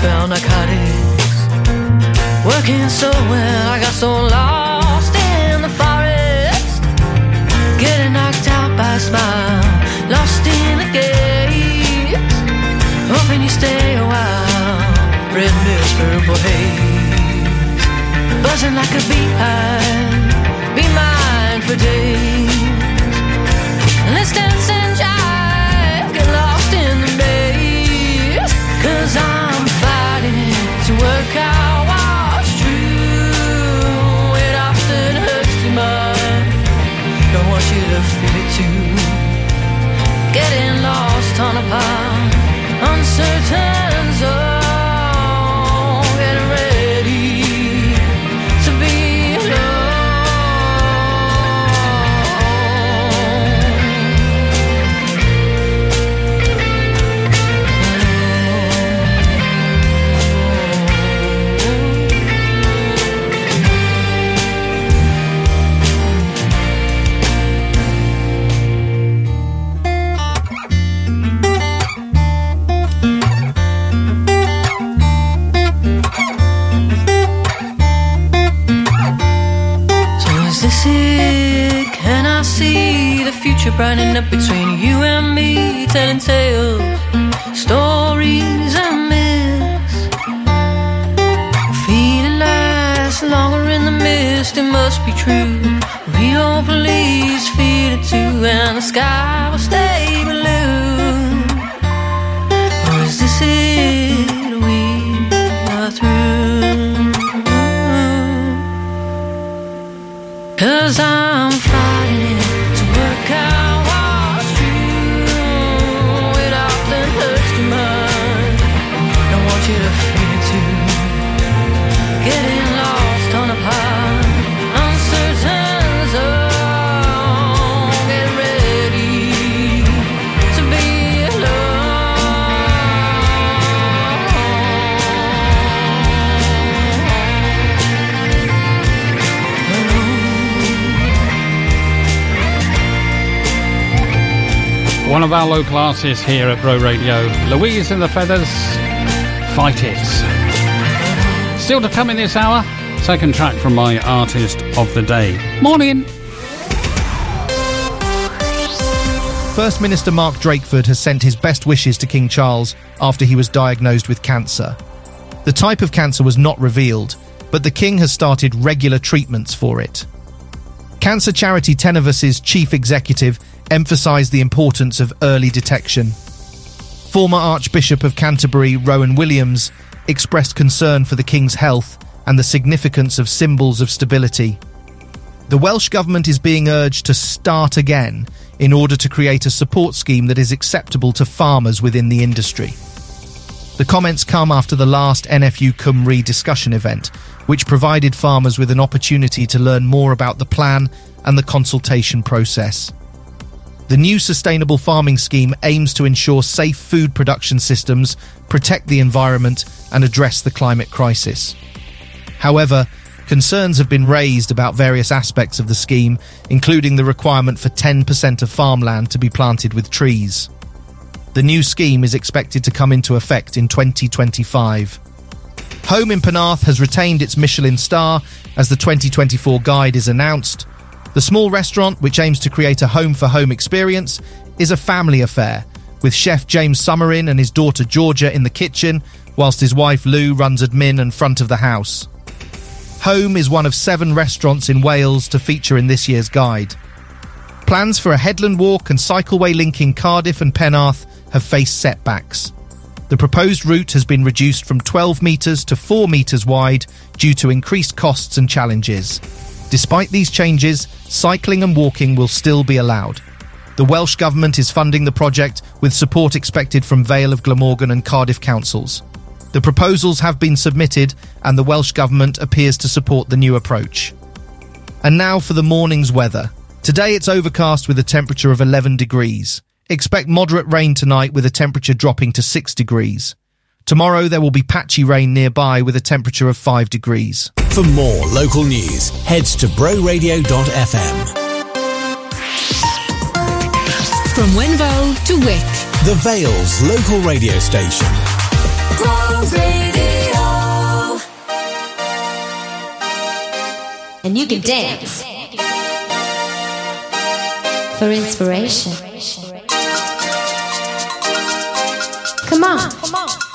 spell, narcotics. Working so well, I got so lost in the forest. Getting knocked out by a smile, lost in the gates. Hoping you stay a while, red mist, purple haze. Buzzing like a beehive, lost on a path, uncertain future brightening up between you and me? Telling tales, stories and myths. Feeling last longer in the mist, it must be true. We all please feel it too, and the sky will stay blue. Or is this it? We are through. Cause I'm One of our local artists here at Bro Radio, Louise and the Feathers, Fight It. Still to come in this hour, second track from my artist of the day. Morning! First Minister Mark Drakeford has sent his best wishes to King Charles after he was diagnosed with cancer. The type of cancer was not revealed, but the King has started regular treatments for it. Cancer charity Tenovus's chief executive emphasised the importance of early detection. Former Archbishop of Canterbury, Rowan Williams, expressed concern for the King's health and the significance of symbols of stability. The Welsh Government is being urged to start again in order to create a support scheme that is acceptable to farmers within the industry. The comments come after the last NFU Cymru discussion event, which provided farmers with an opportunity to learn more about the plan and the consultation process. The new sustainable farming scheme aims to ensure safe food production systems, protect the environment, and address the climate crisis. However, concerns have been raised about various aspects of the scheme, including the requirement for 10% of farmland to be planted with trees. The new scheme is expected to come into effect in 2025. Home in Penarth has retained its Michelin star as the 2024 guide is announced. The small restaurant, which aims to create a home for home experience, is a family affair, with chef James Sommerin and his daughter Georgia in the kitchen, whilst his wife Lou runs admin and front of the house. Home is one of seven restaurants in Wales to feature in this year's guide. Plans for a headland walk and cycleway linking Cardiff and Penarth have faced setbacks. The proposed route has been reduced from 12 metres to 4 metres wide due to increased costs and challenges. Despite these changes, cycling and walking will still be allowed. The Welsh Government is funding the project with support expected from Vale of Glamorgan and Cardiff councils. The proposals have been submitted and the Welsh Government appears to support the new approach. And now for the morning's weather. Today it's overcast with a temperature of 11 degrees. Expect moderate rain tonight with a temperature dropping to 6 degrees. Tomorrow there will be patchy rain nearby with a temperature of 5 degrees. For more local news, head to broradio.fm. From Wenvoe to Wick. The Vale's local radio station. And you can dance. For inspiration. Come on.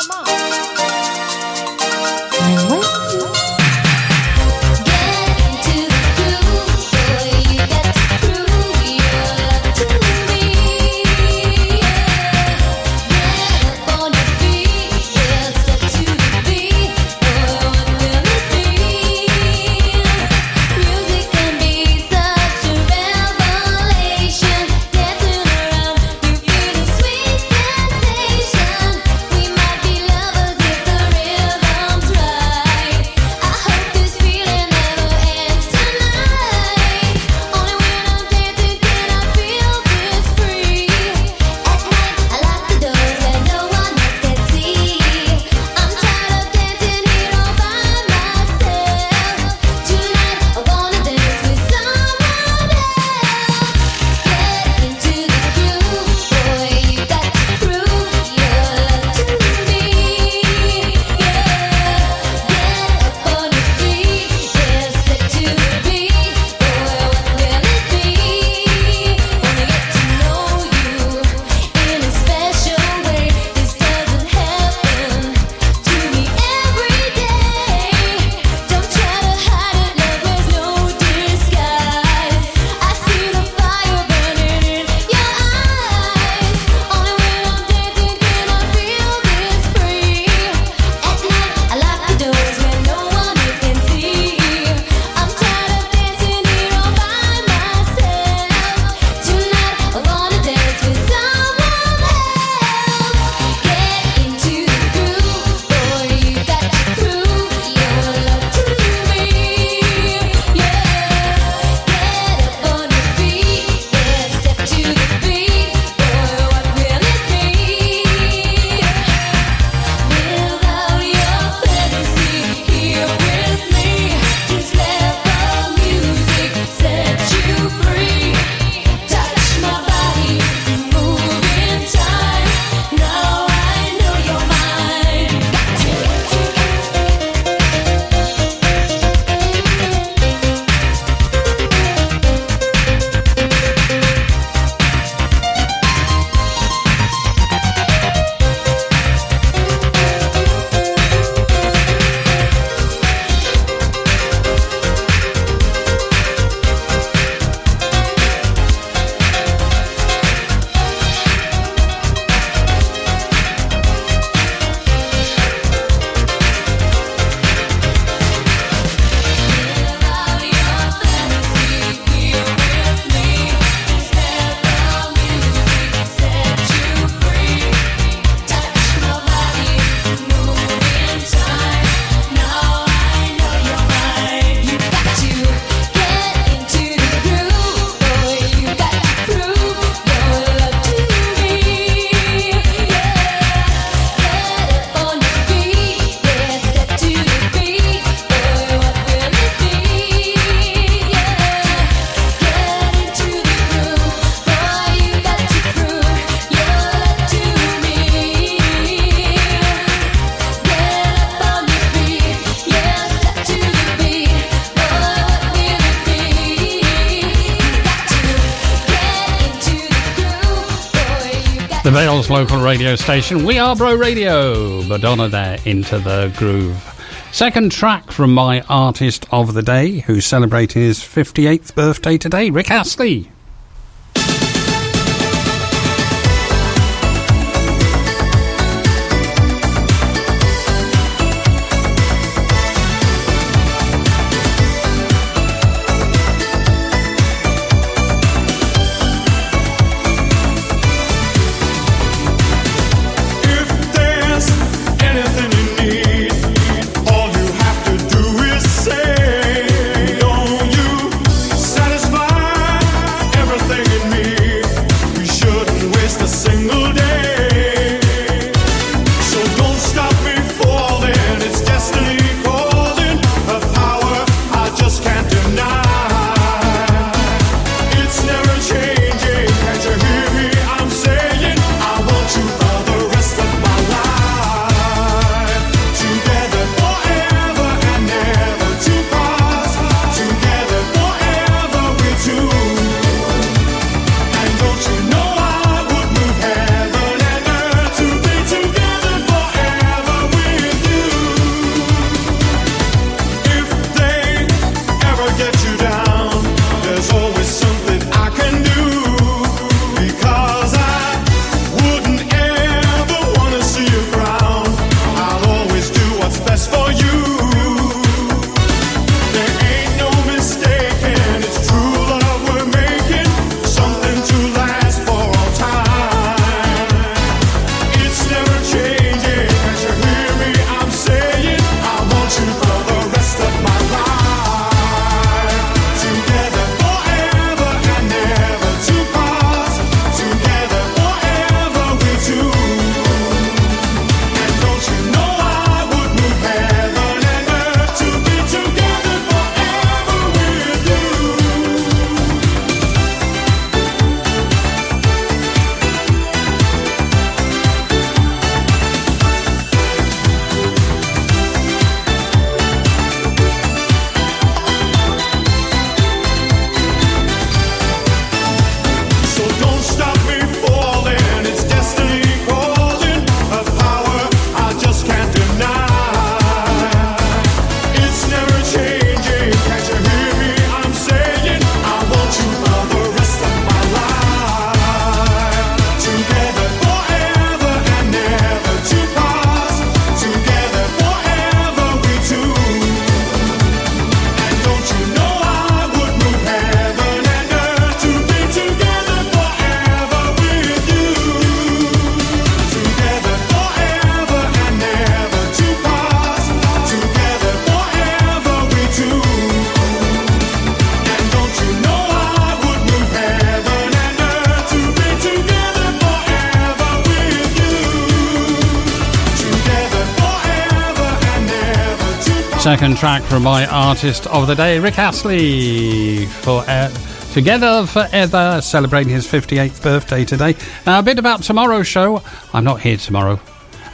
Radio station. We are Bro Radio. Madonna there, Into the Groove. Second track from my artist of the day, who's celebrating his 58th birthday today, Rick Astley. Track from my artist of the day, Rick Astley, for uh, Together Forever, celebrating his 58th birthday today. Now, a bit about tomorrow's show. I'm not here tomorrow.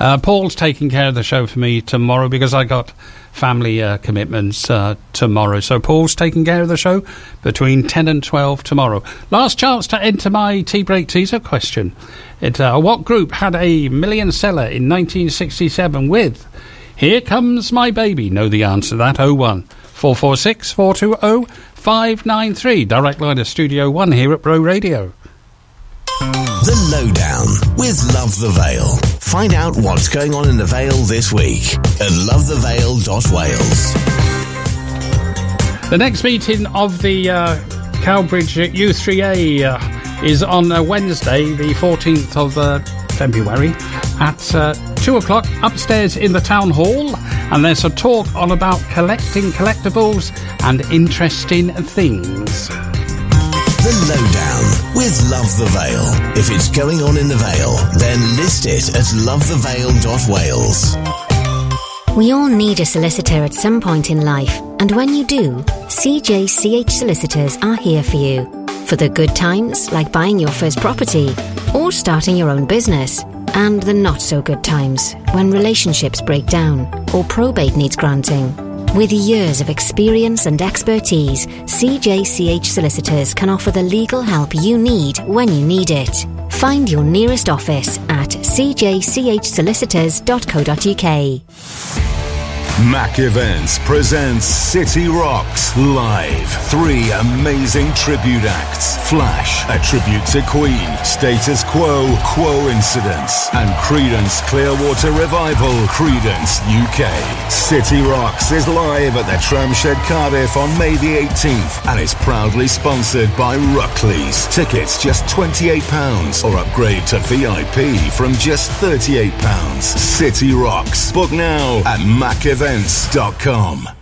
Uh, Paul's taking care of the show for me tomorrow because I got family uh, commitments uh, tomorrow. So Paul's taking care of the show between 10 and 12 tomorrow. Last chance to enter my tea break teaser question. It, uh, what group had a million seller in 1967 with Here Comes My Baby? Know the answer to that. 01 446 420 593. Direct line to Studio 1 here at Bro Radio. The Lowdown with Love the Vale. Find out what's going on in the Vale this week at lovethevale.wales. The next meeting of the uh, Cowbridge U3A uh, is on uh, Wednesday, the 14th of uh, February, at uh, 2 o'clock upstairs in the town hall. And there's a talk on about collecting collectibles and interesting things. The Lowdown with Love the Vale. If it's going on in the Vale, then list it at lovethevale.wales. We all need a solicitor at some point in life, and when you do, CJCH Solicitors are here for you. For the good times, like buying your first property or starting your own business, and the not so good times, when relationships break down or probate needs granting. With years of experience and expertise, CJCH Solicitors can offer the legal help you need when you need it. Find your nearest office at cjchsolicitors.co.uk. Mac Events presents City Rocks live. Three amazing tribute acts. Flash, a tribute to Queen, Status Quo, Quo Incidents, and Creedence Clearwater Revival, Creedence UK. City Rocks is live at the Tramshed Cardiff on May the 18th and is proudly sponsored by Ruckley's. Tickets just £28 or upgrade to VIP from just £38. City Rocks. Book now at macevents.com.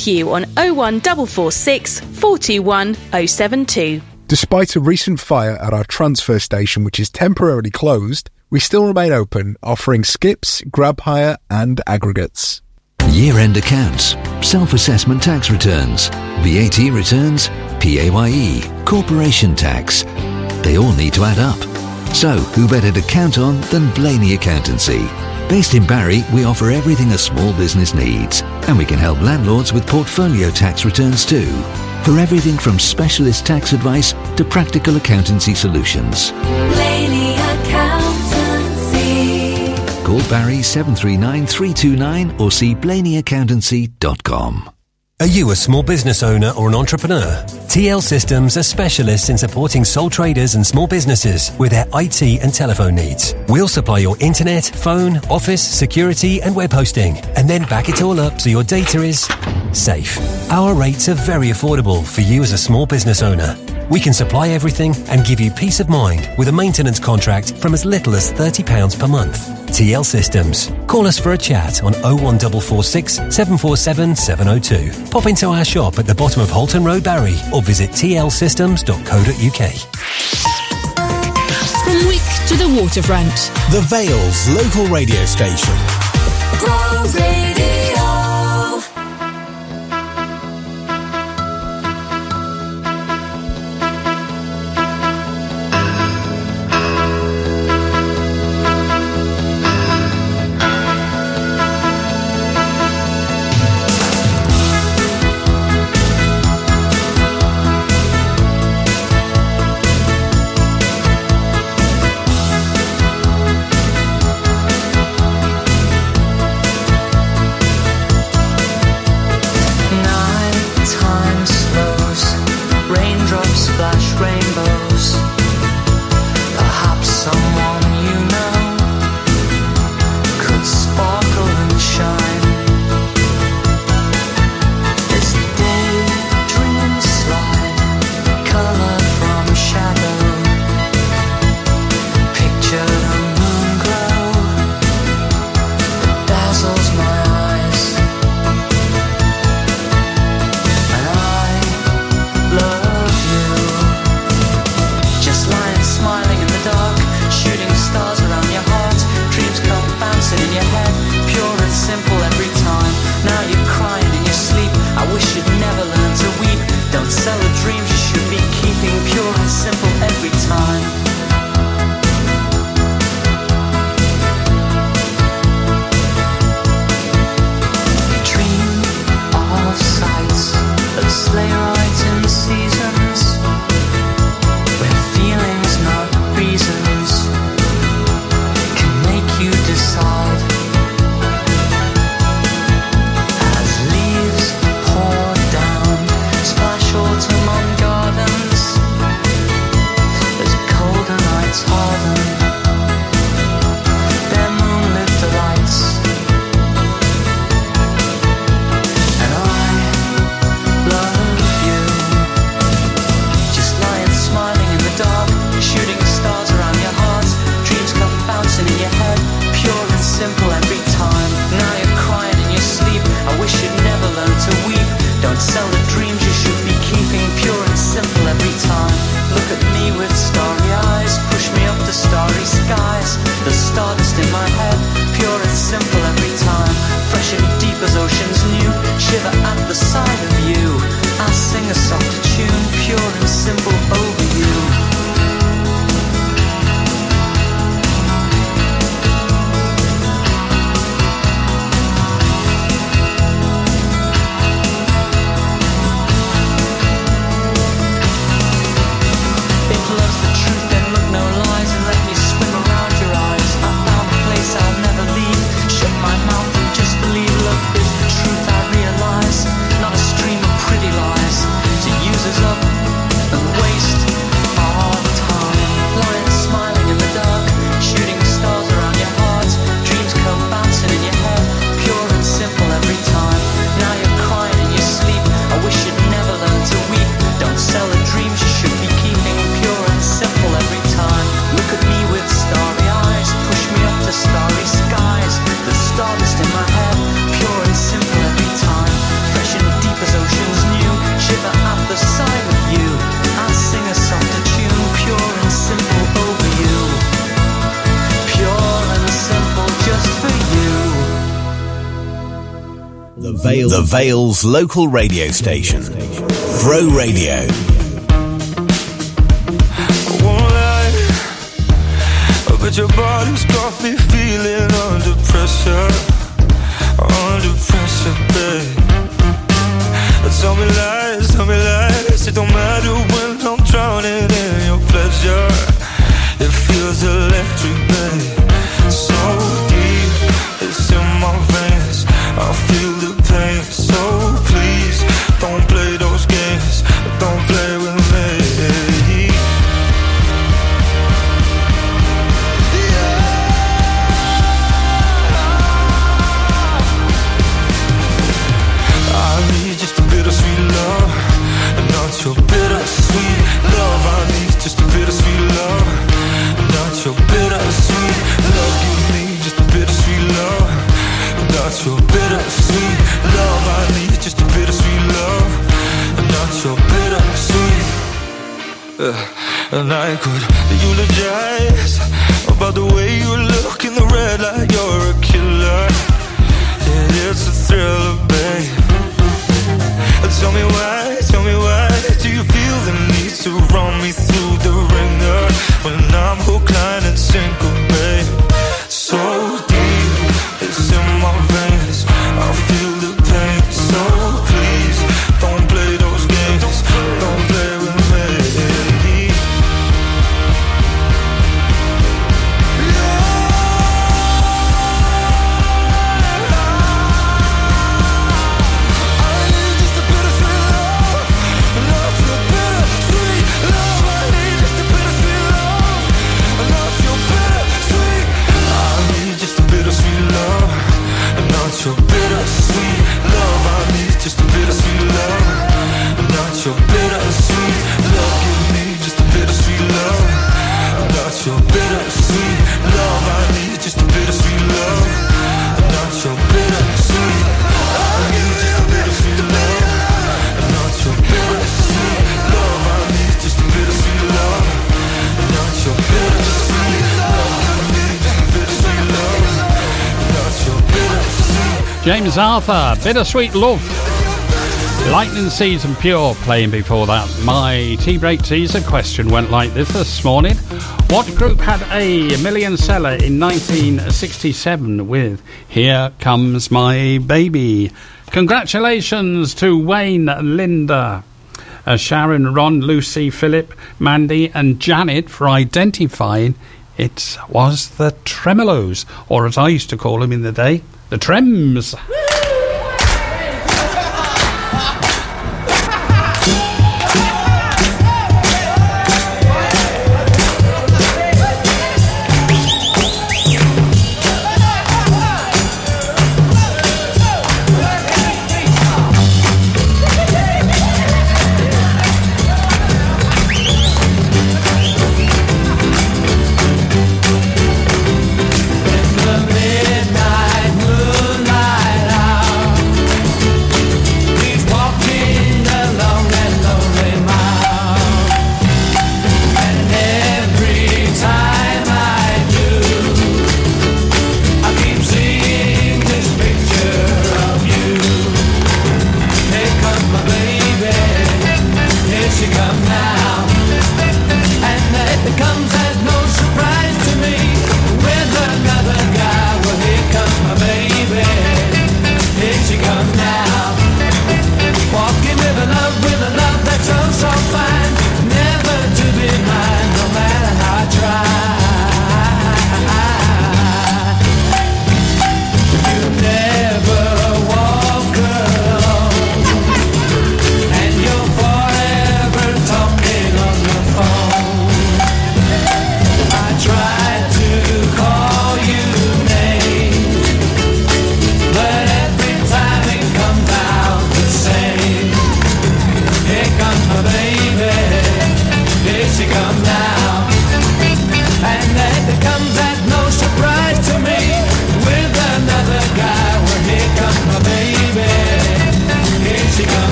you on 01446 421 072. Despite a recent fire at our transfer station, which is temporarily closed, we still remain open, offering skips, grab hire, and aggregates. Year end accounts, self assessment tax returns, VAT returns, PAYE, corporation tax. They all need to add up. So, who better to count on than Blaney Accountancy? Based in Barry, we offer everything a small business needs, and we can help landlords with portfolio tax returns too. For everything from specialist tax advice to practical accountancy solutions. Blaney Accountancy. Call Barry 739 329 or see blaneyaccountancy.com. Are you a small business owner or an entrepreneur? TL Systems are specialists in supporting sole traders and small businesses with their IT and telephone needs. We'll supply your internet, phone, office, security, and web hosting, and then back it all up so your data is safe. Our rates are very affordable for you as a small business owner. We can supply everything and give you peace of mind with a maintenance contract from as little as £30 per month. TL Systems. Call us for a chat on 01446 747 702. Pop into our shop at the bottom of Holton Road, Barry, or visit tlsystems.co.uk. From Wick to the waterfront. The Vale's local radio station. Vale's local radio station. Bro Radio. lie. Your body's got me feeling under pressure. Under pressure, babe. Tell me lies, tell me lies. It don't matter when tell me why do you feel the need to run me through the ringer when I'm hooked, line, and sinker, babe? So James Arthur, Bittersweet Love. Lightning Season Pure playing before that. My tea break teaser question went like this this morning. What group had a million seller in 1967 with Here Comes My Baby? Congratulations to Wayne, Linda, uh, Sharon, Ron, Lucy, Philip, Mandy, and Janet for identifying it was the Tremeloes, or as I used to call them in the day, the Trems.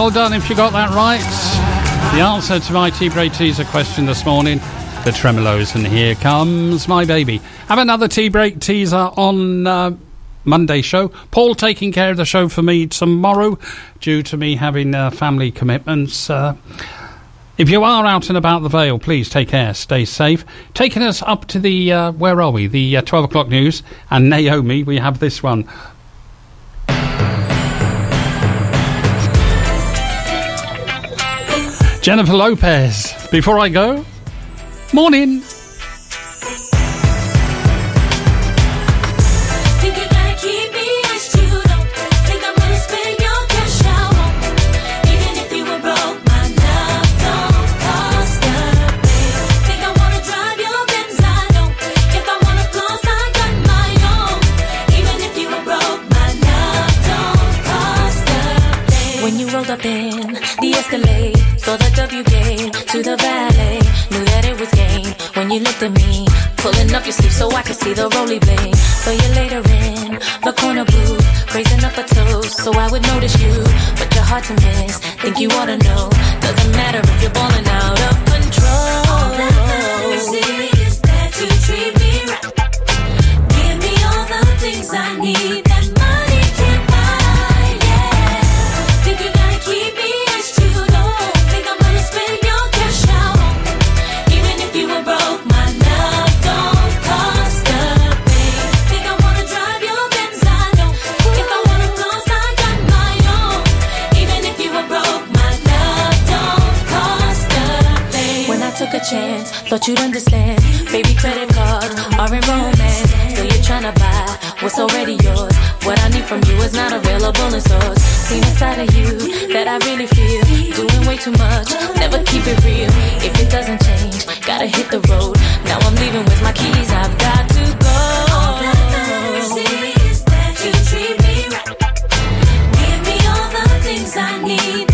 Well done if you got that right. The answer to my tea break teaser question this morning, the Tremeloes, and here comes my baby. Have another tea break teaser on uh, Monday show. Paul taking care of the show for me tomorrow, due to me having uh, family commitments. Uh, if you are out and about the Vale, please take care, stay safe. Taking us up to the uh, where are we? The uh, twelve o'clock news, and Naomi, we have this one. Jennifer Lopez. Before I go, morning. The W gate to the valet, knew that it was game. When you looked at me, pulling up your sleeve so I could see the roly blade. So you later in the corner booth, raising up a toast so I would notice you, but you're hard to miss. Think you ought to know, doesn't matter if you're balling out of control. All that matters is that you treat me right Give me all the things I need thought you'd understand. Baby, credit cards are in romance. Still, you're trying to buy what's already yours. What I need from you is not available in stores. Seen a side of you that I really feel. Doing way too much, never keep it real. If it doesn't change, gotta hit the road. Now I'm leaving with my keys, I've got to go. All that is that you treat me right. Give me all the things I need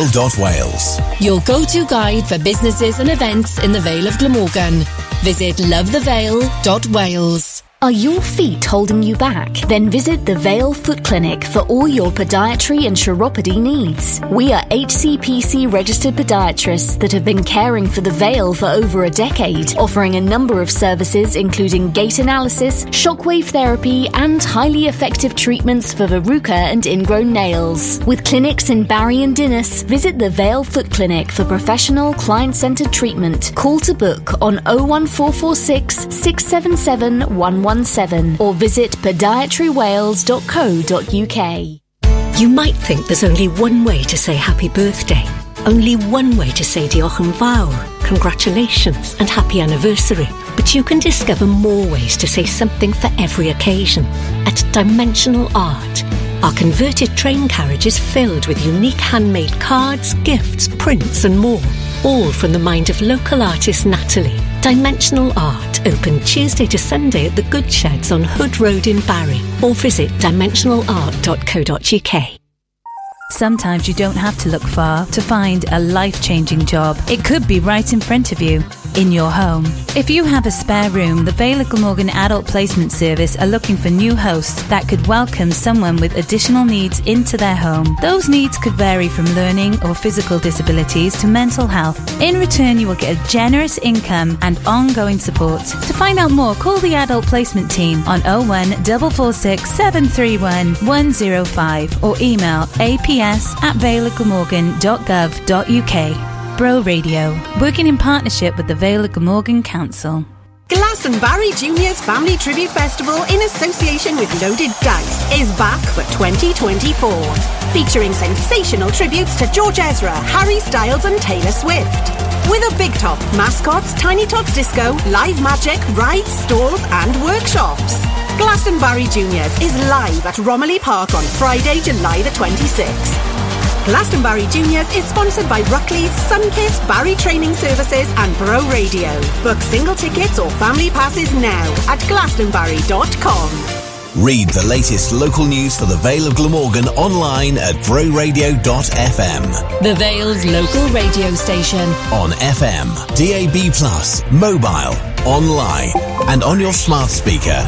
lovethevale.wales. Your go-to guide for businesses and events in the Vale of Glamorgan. Visit lovethevale.wales. Are your feet holding you back? Then visit the Vale Foot Clinic for all your podiatry and chiropody needs. We are HCPC registered podiatrists that have been caring for the Vale for over a decade, offering a number of services including gait analysis, shockwave therapy, and highly effective treatments for verruca and ingrown nails. With clinics in Barry and Dinas, visit the Vale Foot Clinic for professional client-centered treatment. Call to book on 01446 677 117 or visit podiatrywales.co.uk. You might think there's only one way to say happy birthday. Only one way to say diolch congratulations and happy anniversary. But you can discover more ways to say something for every occasion at Dimensional Art. Our converted train carriage is filled with unique handmade cards, gifts, prints, and more. All from the mind of local artist Natalie. Dimensional Art, open Tuesday to Sunday at the Good Sheds on Hood Road in Barry, or visit dimensionalart.co.uk. Sometimes you don't have to look far to find a life changing job. It could be right in front of you, in your home. If you have a spare room, the of Glamorgan Adult Placement Service are looking for new hosts that could welcome someone with additional needs into their home. Those needs could vary from learning or physical disabilities to mental health. In return, you will get a generous income and ongoing support. To find out more, call the Adult Placement Team on 01 446 731 105 or email aps at valeofglamorgan.gov.uk. Bro Radio, working in partnership with the Vale of Glamorgan Council. Glastonbarry Juniors Family Tribute Festival in association with Loaded Dice is back for 2024. Featuring sensational tributes to George Ezra, Harry Styles and Taylor Swift. With a big top, mascots, Tiny Tots Disco, live magic, rides, stalls and workshops. Glastonbarry Juniors is live at Romilly Park on Friday, July the 26th. Glastonbarry Juniors is sponsored by Ruckley's, Sunkiss, Barry Training Services and Bro Radio. Book single tickets or family passes now at glastonbarry.com. Read the latest local news for the Vale of Glamorgan online at broradio.fm. The Vale's local radio station. On FM, DAB+, mobile, online, and on your smart speaker.